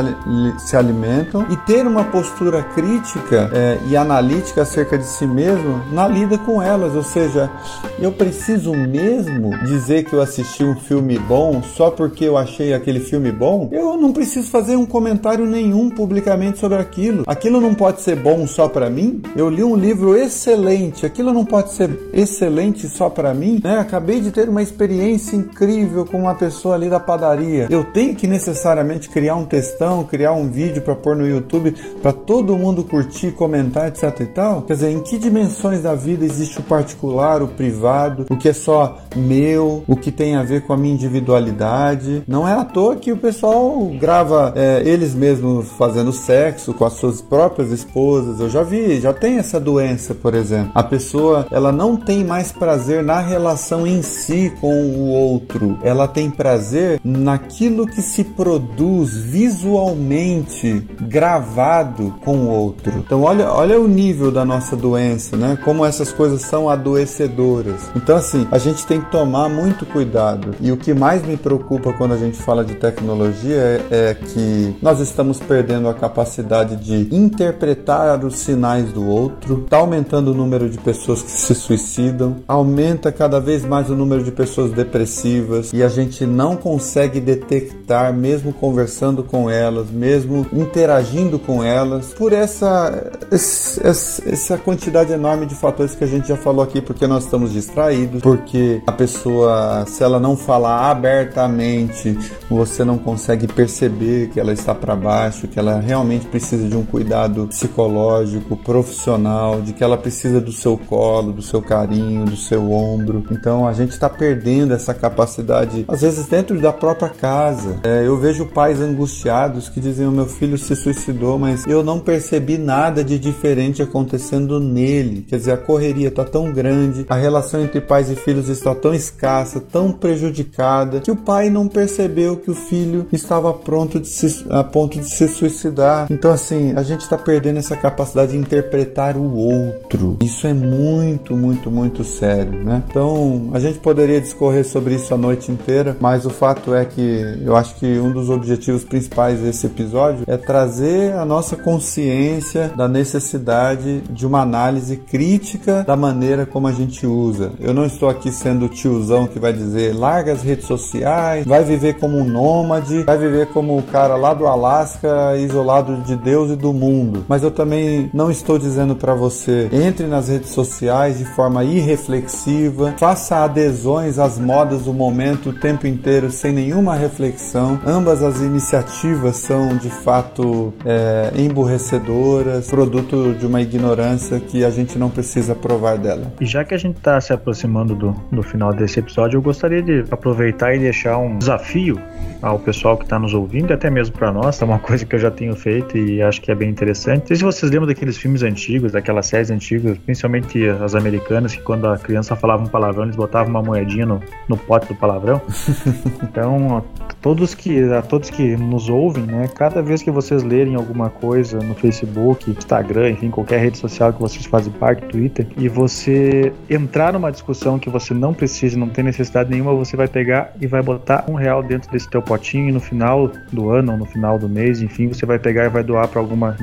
se alimentam e ter uma postura crítica é, e analítica acerca de si mesmo na lida com elas, ou seja, eu preciso mesmo dizer que eu assisti um filme bom só porque eu achei aquele filme bom? Eu não preciso fazer um comentário nenhum publicamente sobre aquilo. Aquilo não pode ser bom só para mim? Eu li um livro excelente, aquilo não pode ser excelente só para mim? Né? Acabei de ter uma experiência incrível com uma pessoa ali da padaria. Eu tenho que necessariamente criar um textão, criar um vídeo para pôr no YouTube para todo mundo curtir, comentar, etc e tal? Quer dizer, em que dimensões da vida existe o particular, o privado, o que é só meu, o que tem a ver com a minha individualidade? Não é à toa que o pessoal grava é, eles mesmos fazendo sexo com as suas próprias esposas. Eu já vi, já tem essa doença, por exemplo. A pessoa, ela não tem mais prazer na relação em si com o outro. Ela tem prazer naquilo que se produz visualmente gravado com o outro. Então olha, olha o nível da nossa doença, né? Como essas coisas são adoecedoras. Então assim, a gente tem que tomar muito cuidado. E o que mais me preocupa quando a gente fala de tecnologia é, é que nós estamos perdendo a capacidade de interpretar os sinais do outro. Está aumentando o número de pessoas que se suicidam, aumenta cada vez mais o número de pessoas depressivas. E a gente não consegue detectar, mesmo conversando com elas, mesmo interagindo com elas, por essa, essa quantidade enorme de fatores que a gente já falou aqui, porque nós estamos distraídos, porque a pessoa, se ela não falar abertamente, você não consegue perceber que ela está para baixo, que ela realmente precisa de um cuidado psicológico, profissional, de que ela precisa do seu colo, do seu carinho, do seu ombro. Então a gente está perdendo essa capacidade, às vezes dentro da própria casa. É, eu vejo pais angustiados que dizem: o meu filho se suicidou, mas eu não percebi nada de diferente acontecendo nele. Quer dizer, a correria está tão grande, a relação entre pais e filhos está tão escassa, tão prejudicada, que o pai não percebeu que o filho estava pronto de se, a ponto de se suicidar. Então, assim, a gente está perdendo essa capacidade de interpretar o outro. Isso é muito, muito, muito sério, né? Então, a gente poderia discorrer sobre isso a noite inteira, mas o fato é que eu acho que um dos objetivos principais desse episódio é trazer a nossa consciência da necessidade de uma análise crítica da maneira como a gente usa. Eu não estou aqui sendo tiozão que vai dizer larga as redes sociais, vai viver como um nômade, vai viver como o cara lá do Alasca, isolado de Deus e do mundo. Mas eu também não estou dizendo para você entre nas redes sociais de forma irreflexiva, faça adesões às modas do momento o tempo inteiro sem nenhuma reflexão. Ambas as iniciativas são de fato é, emburrecedoras, produto de uma ignorância que a gente não precisa provar dela. E já que a gente está se aproximando do, do final desse episódio, eu gostaria de aproveitar e deixar um desafio ao pessoal que está nos ouvindo até mesmo para nós. É uma coisa que eu já tenho feito e acho que é bem interessante. Se vocês lembram daqueles filmes antigos, daquelas séries antigas, principalmente as americanas, que quando a criança falava um palavrão, eles botavam uma moedinha no, no pote do palavrão. então, todos que, a todos que nos ouvem, né, cada vez que vocês lerem alguma coisa no Facebook, Instagram, enfim, qualquer rede social que vocês fazem parte, Twitter, e você entrar numa discussão que você não precisa, não tem necessidade nenhuma, você vai pegar e vai botar um real dentro desse teu potinho e no final do ano ou no final do mês, enfim, você vai pegar e vai doar para alguma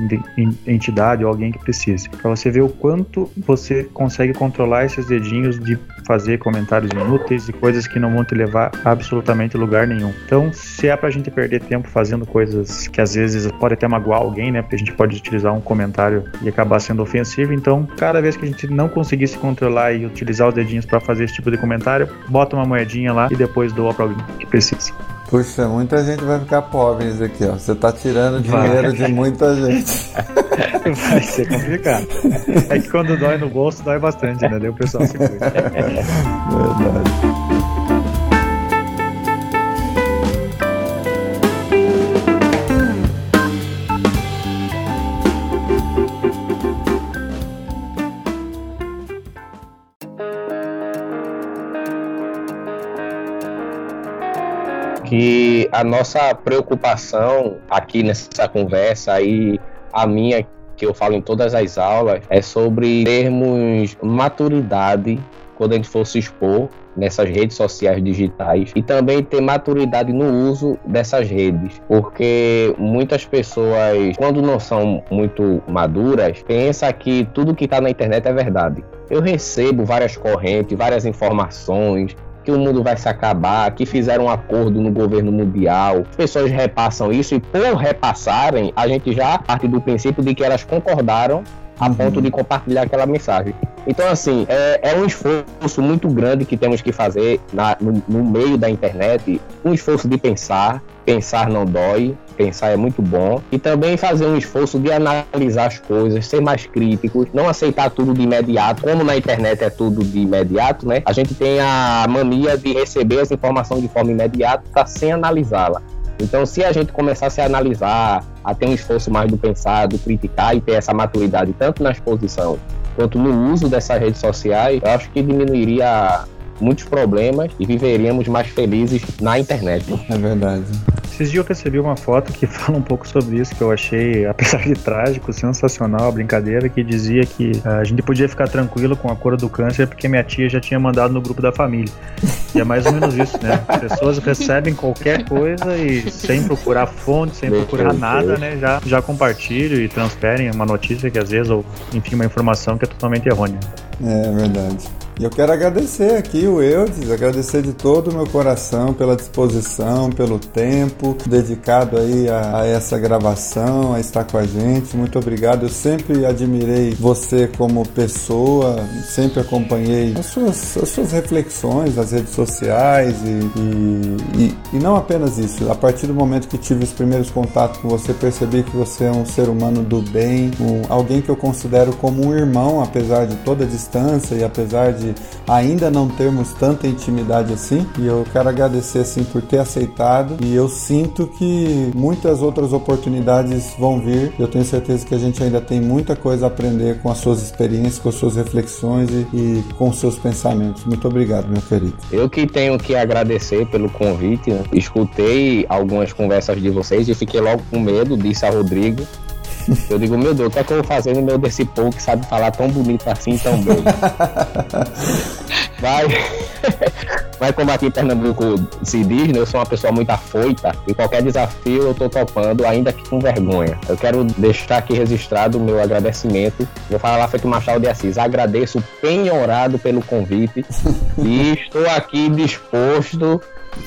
entidade ou alguém que precise. Para você ver o quanto você consegue controlar esses dedinhos de fazer comentários inúteis e coisas que não vão te levar a absolutamente lugar nenhum. Então, se é pra gente perder tempo fazendo coisas que às vezes pode até magoar alguém, né? Porque a gente pode utilizar um comentário e acabar sendo ofensivo. Então, cada vez que a gente não conseguir se controlar e utilizar os dedinhos para fazer esse tipo de comentário, bota uma moedinha lá e depois doa para alguém que precisa. Puxa, muita gente vai ficar pobre isso aqui, ó. Você tá tirando dinheiro vai. de muita gente. Vai ser complicado. É que quando dói no bolso, dói bastante, né? Daí o pessoal se cuida. Verdade. Nossa preocupação aqui nessa conversa aí, a minha que eu falo em todas as aulas, é sobre termos maturidade quando a gente for se expor nessas redes sociais digitais e também ter maturidade no uso dessas redes, porque muitas pessoas, quando não são muito maduras, pensam que tudo que está na internet é verdade. Eu recebo várias correntes, várias informações, que o mundo vai se acabar, que fizeram um acordo no governo mundial. As pessoas repassam isso e por repassarem, a gente já parte do princípio de que elas concordaram a uhum. ponto de compartilhar aquela mensagem. Então, assim, é, é, um esforço muito grande que temos que fazer na, no, no, meio da internet, um esforço de pensar, pensar não dói, pensar é muito bom, e também fazer um esforço de analisar as coisas, ser mais críticos, não aceitar tudo de imediato, como na internet é tudo de imediato, né? A gente tem a mania de receber as informações de forma imediata sem analisá-la. Então, se a gente começasse a analisar, a ter um esforço mais do pensar, do criticar e ter essa maturidade tanto na exposição quanto no uso dessas redes sociais, eu acho que diminuiria muitos problemas e viveríamos mais felizes na internet. É verdade. Esses dias eu recebi uma foto que fala um pouco sobre isso, que eu achei, apesar de trágico, sensacional a brincadeira, que dizia que ah, a gente podia ficar tranquilo com a cura do câncer porque minha tia já tinha mandado no grupo da família. E é mais ou menos isso, né? As pessoas recebem qualquer coisa e sem procurar fonte, sem procurar nada, né? Já, já compartilham e transferem uma notícia que às vezes, ou enfim, uma informação que é totalmente errônea. É verdade. E eu quero agradecer aqui o Eudes, agradecer de todo o meu coração pela disposição, pelo tempo dedicado aí a, a, essa gravação, a estar com a gente. Muito obrigado. Eu sempre admirei você como pessoa, sempre acompanhei as suas, as suas reflexões nas redes sociais e, e, e, e não apenas isso. A partir do momento que tive os primeiros contatos com você, percebi que você é um ser humano do bem, um, alguém que eu considero como um irmão, apesar de toda a distância e apesar de de ainda não termos tanta intimidade assim. E eu quero agradecer assim por ter aceitado. E eu sinto que muitas outras oportunidades vão vir. Eu tenho certeza que a gente ainda tem muita coisa a aprender com as suas experiências, com as suas reflexões e, e com os seus pensamentos. Muito obrigado, meu querido. Eu que tenho que agradecer pelo convite. Né? Escutei algumas conversas de vocês e fiquei logo com medo, disse a Rodrigo. Eu digo, meu Deus, o que é que eu vou fazer no meu desse povo que sabe falar tão bonito assim, tão bem? Vai. Como aqui em Pernambuco se diz, né, eu sou uma pessoa muito afoita e qualquer desafio eu tô topando, ainda que com vergonha. Eu quero deixar aqui registrado o meu agradecimento. Vou falar lá feito Machado de Assis. Agradeço penhorado pelo convite e estou aqui disposto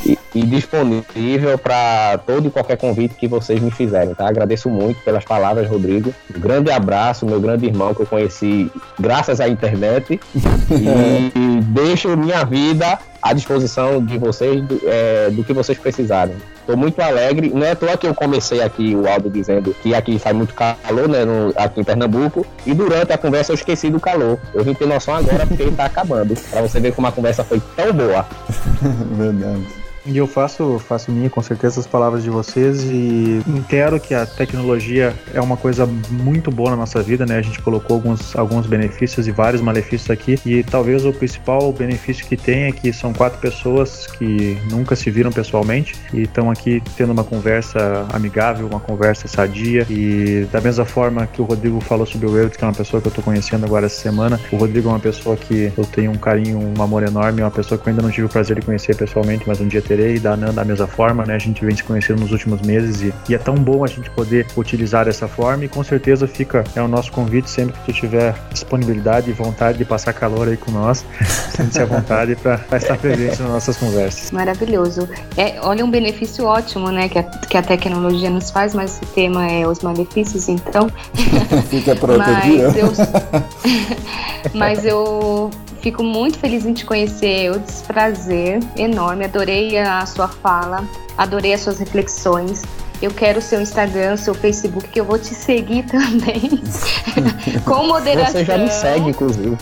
e, e disponível para todo e qualquer convite que vocês me fizerem, tá? Agradeço muito pelas palavras, Rodrigo. Um grande abraço, meu grande irmão que eu conheci graças à internet e, e deixo minha vida à disposição de vocês do, é, do que vocês precisarem. Estou muito alegre. Não é à toa que eu comecei aqui o áudio dizendo que aqui faz muito calor, né? No, aqui em Pernambuco. E durante a conversa eu esqueci do calor. Eu vim ter noção agora porque ele está acabando. Para você ver como a conversa foi tão boa. Verdade. E eu faço, faço minha com certeza as palavras de vocês e entendo que a tecnologia é uma coisa muito boa na nossa vida, né? A gente colocou alguns, alguns benefícios e vários malefícios aqui. E talvez o principal benefício que tem é que são quatro pessoas que nunca se viram pessoalmente e estão aqui tendo uma conversa amigável, uma conversa sadia. E da mesma forma que o Rodrigo falou sobre o Eudes, que é uma pessoa que eu tô conhecendo agora essa semana, o Rodrigo é uma pessoa que eu tenho um carinho, um amor enorme, é uma pessoa que eu ainda não tive o prazer de conhecer pessoalmente, mas um dia terei e da Nan da mesma forma, né? A gente vem se conhecendo nos últimos meses e, e, é tão bom a gente poder utilizar dessa forma e com certeza fica é o nosso convite sempre que tu tiver disponibilidade e vontade de passar calor aí com nós, sente-se à vontade para estar presente nas nossas conversas. Maravilhoso. É, olha um benefício ótimo, né, que a, que a tecnologia nos faz, mas o tema é os malefícios, então. Fica para outro dia. Eu, mas eu Fico muito feliz em te conhecer, eu desprazer enorme. Adorei a sua fala, adorei as suas reflexões. Eu quero o seu Instagram, seu Facebook, que eu vou te seguir também. Com moderação. Você já me segue, inclusive.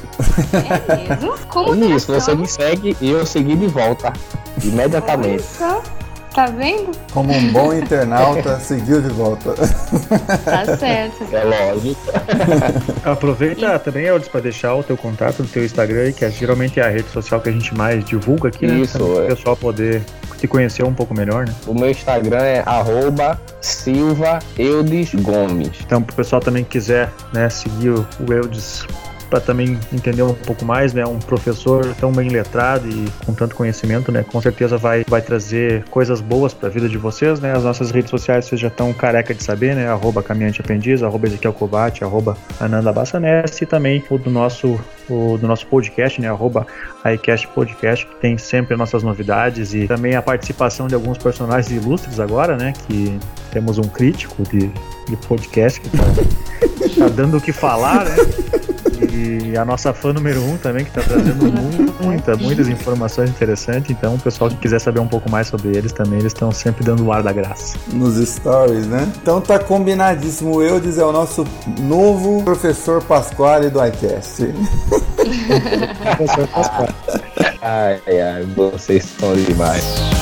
É mesmo? Com moderação. Isso, você me segue e eu segui de volta. Imediatamente. Olha Tá vendo? Como um bom internauta, seguiu de volta. Tá certo. É lógico. Aproveita também, Eldis, para deixar o teu contato do teu Instagram, que é, geralmente é a rede social que a gente mais divulga aqui, né? Isso. Para o pessoal poder te conhecer um pouco melhor, né? O meu Instagram é arroba Silva Eudes Gomes. Então, para o pessoal também que quiser né, seguir o Eudes para também entender um pouco mais, né? Um professor tão bem letrado e com tanto conhecimento, né? Com certeza vai, vai trazer coisas boas para a vida de vocês, né? As nossas redes sociais vocês já estão careca de saber, né? Arroba Caminhante Aprendiz, arroba Ezequiel Covate, arroba Ananda Bassanese e também o do nosso, o do nosso podcast, né? Arroba iCast Podcast, que tem sempre nossas novidades e também a participação de alguns personagens ilustres agora, né? Que temos um crítico de, de podcast que tá, tá dando o que falar, né? E a nossa fã número um também, que está trazendo muita, muitas informações interessantes. Então, o pessoal que quiser saber um pouco mais sobre eles também, eles estão sempre dando o ar da graça. Nos stories, né? Então tá combinadíssimo. O Eudes é o nosso novo professor Pasquale do iCast. professor Pasquale. Ai, ai, vocês são demais.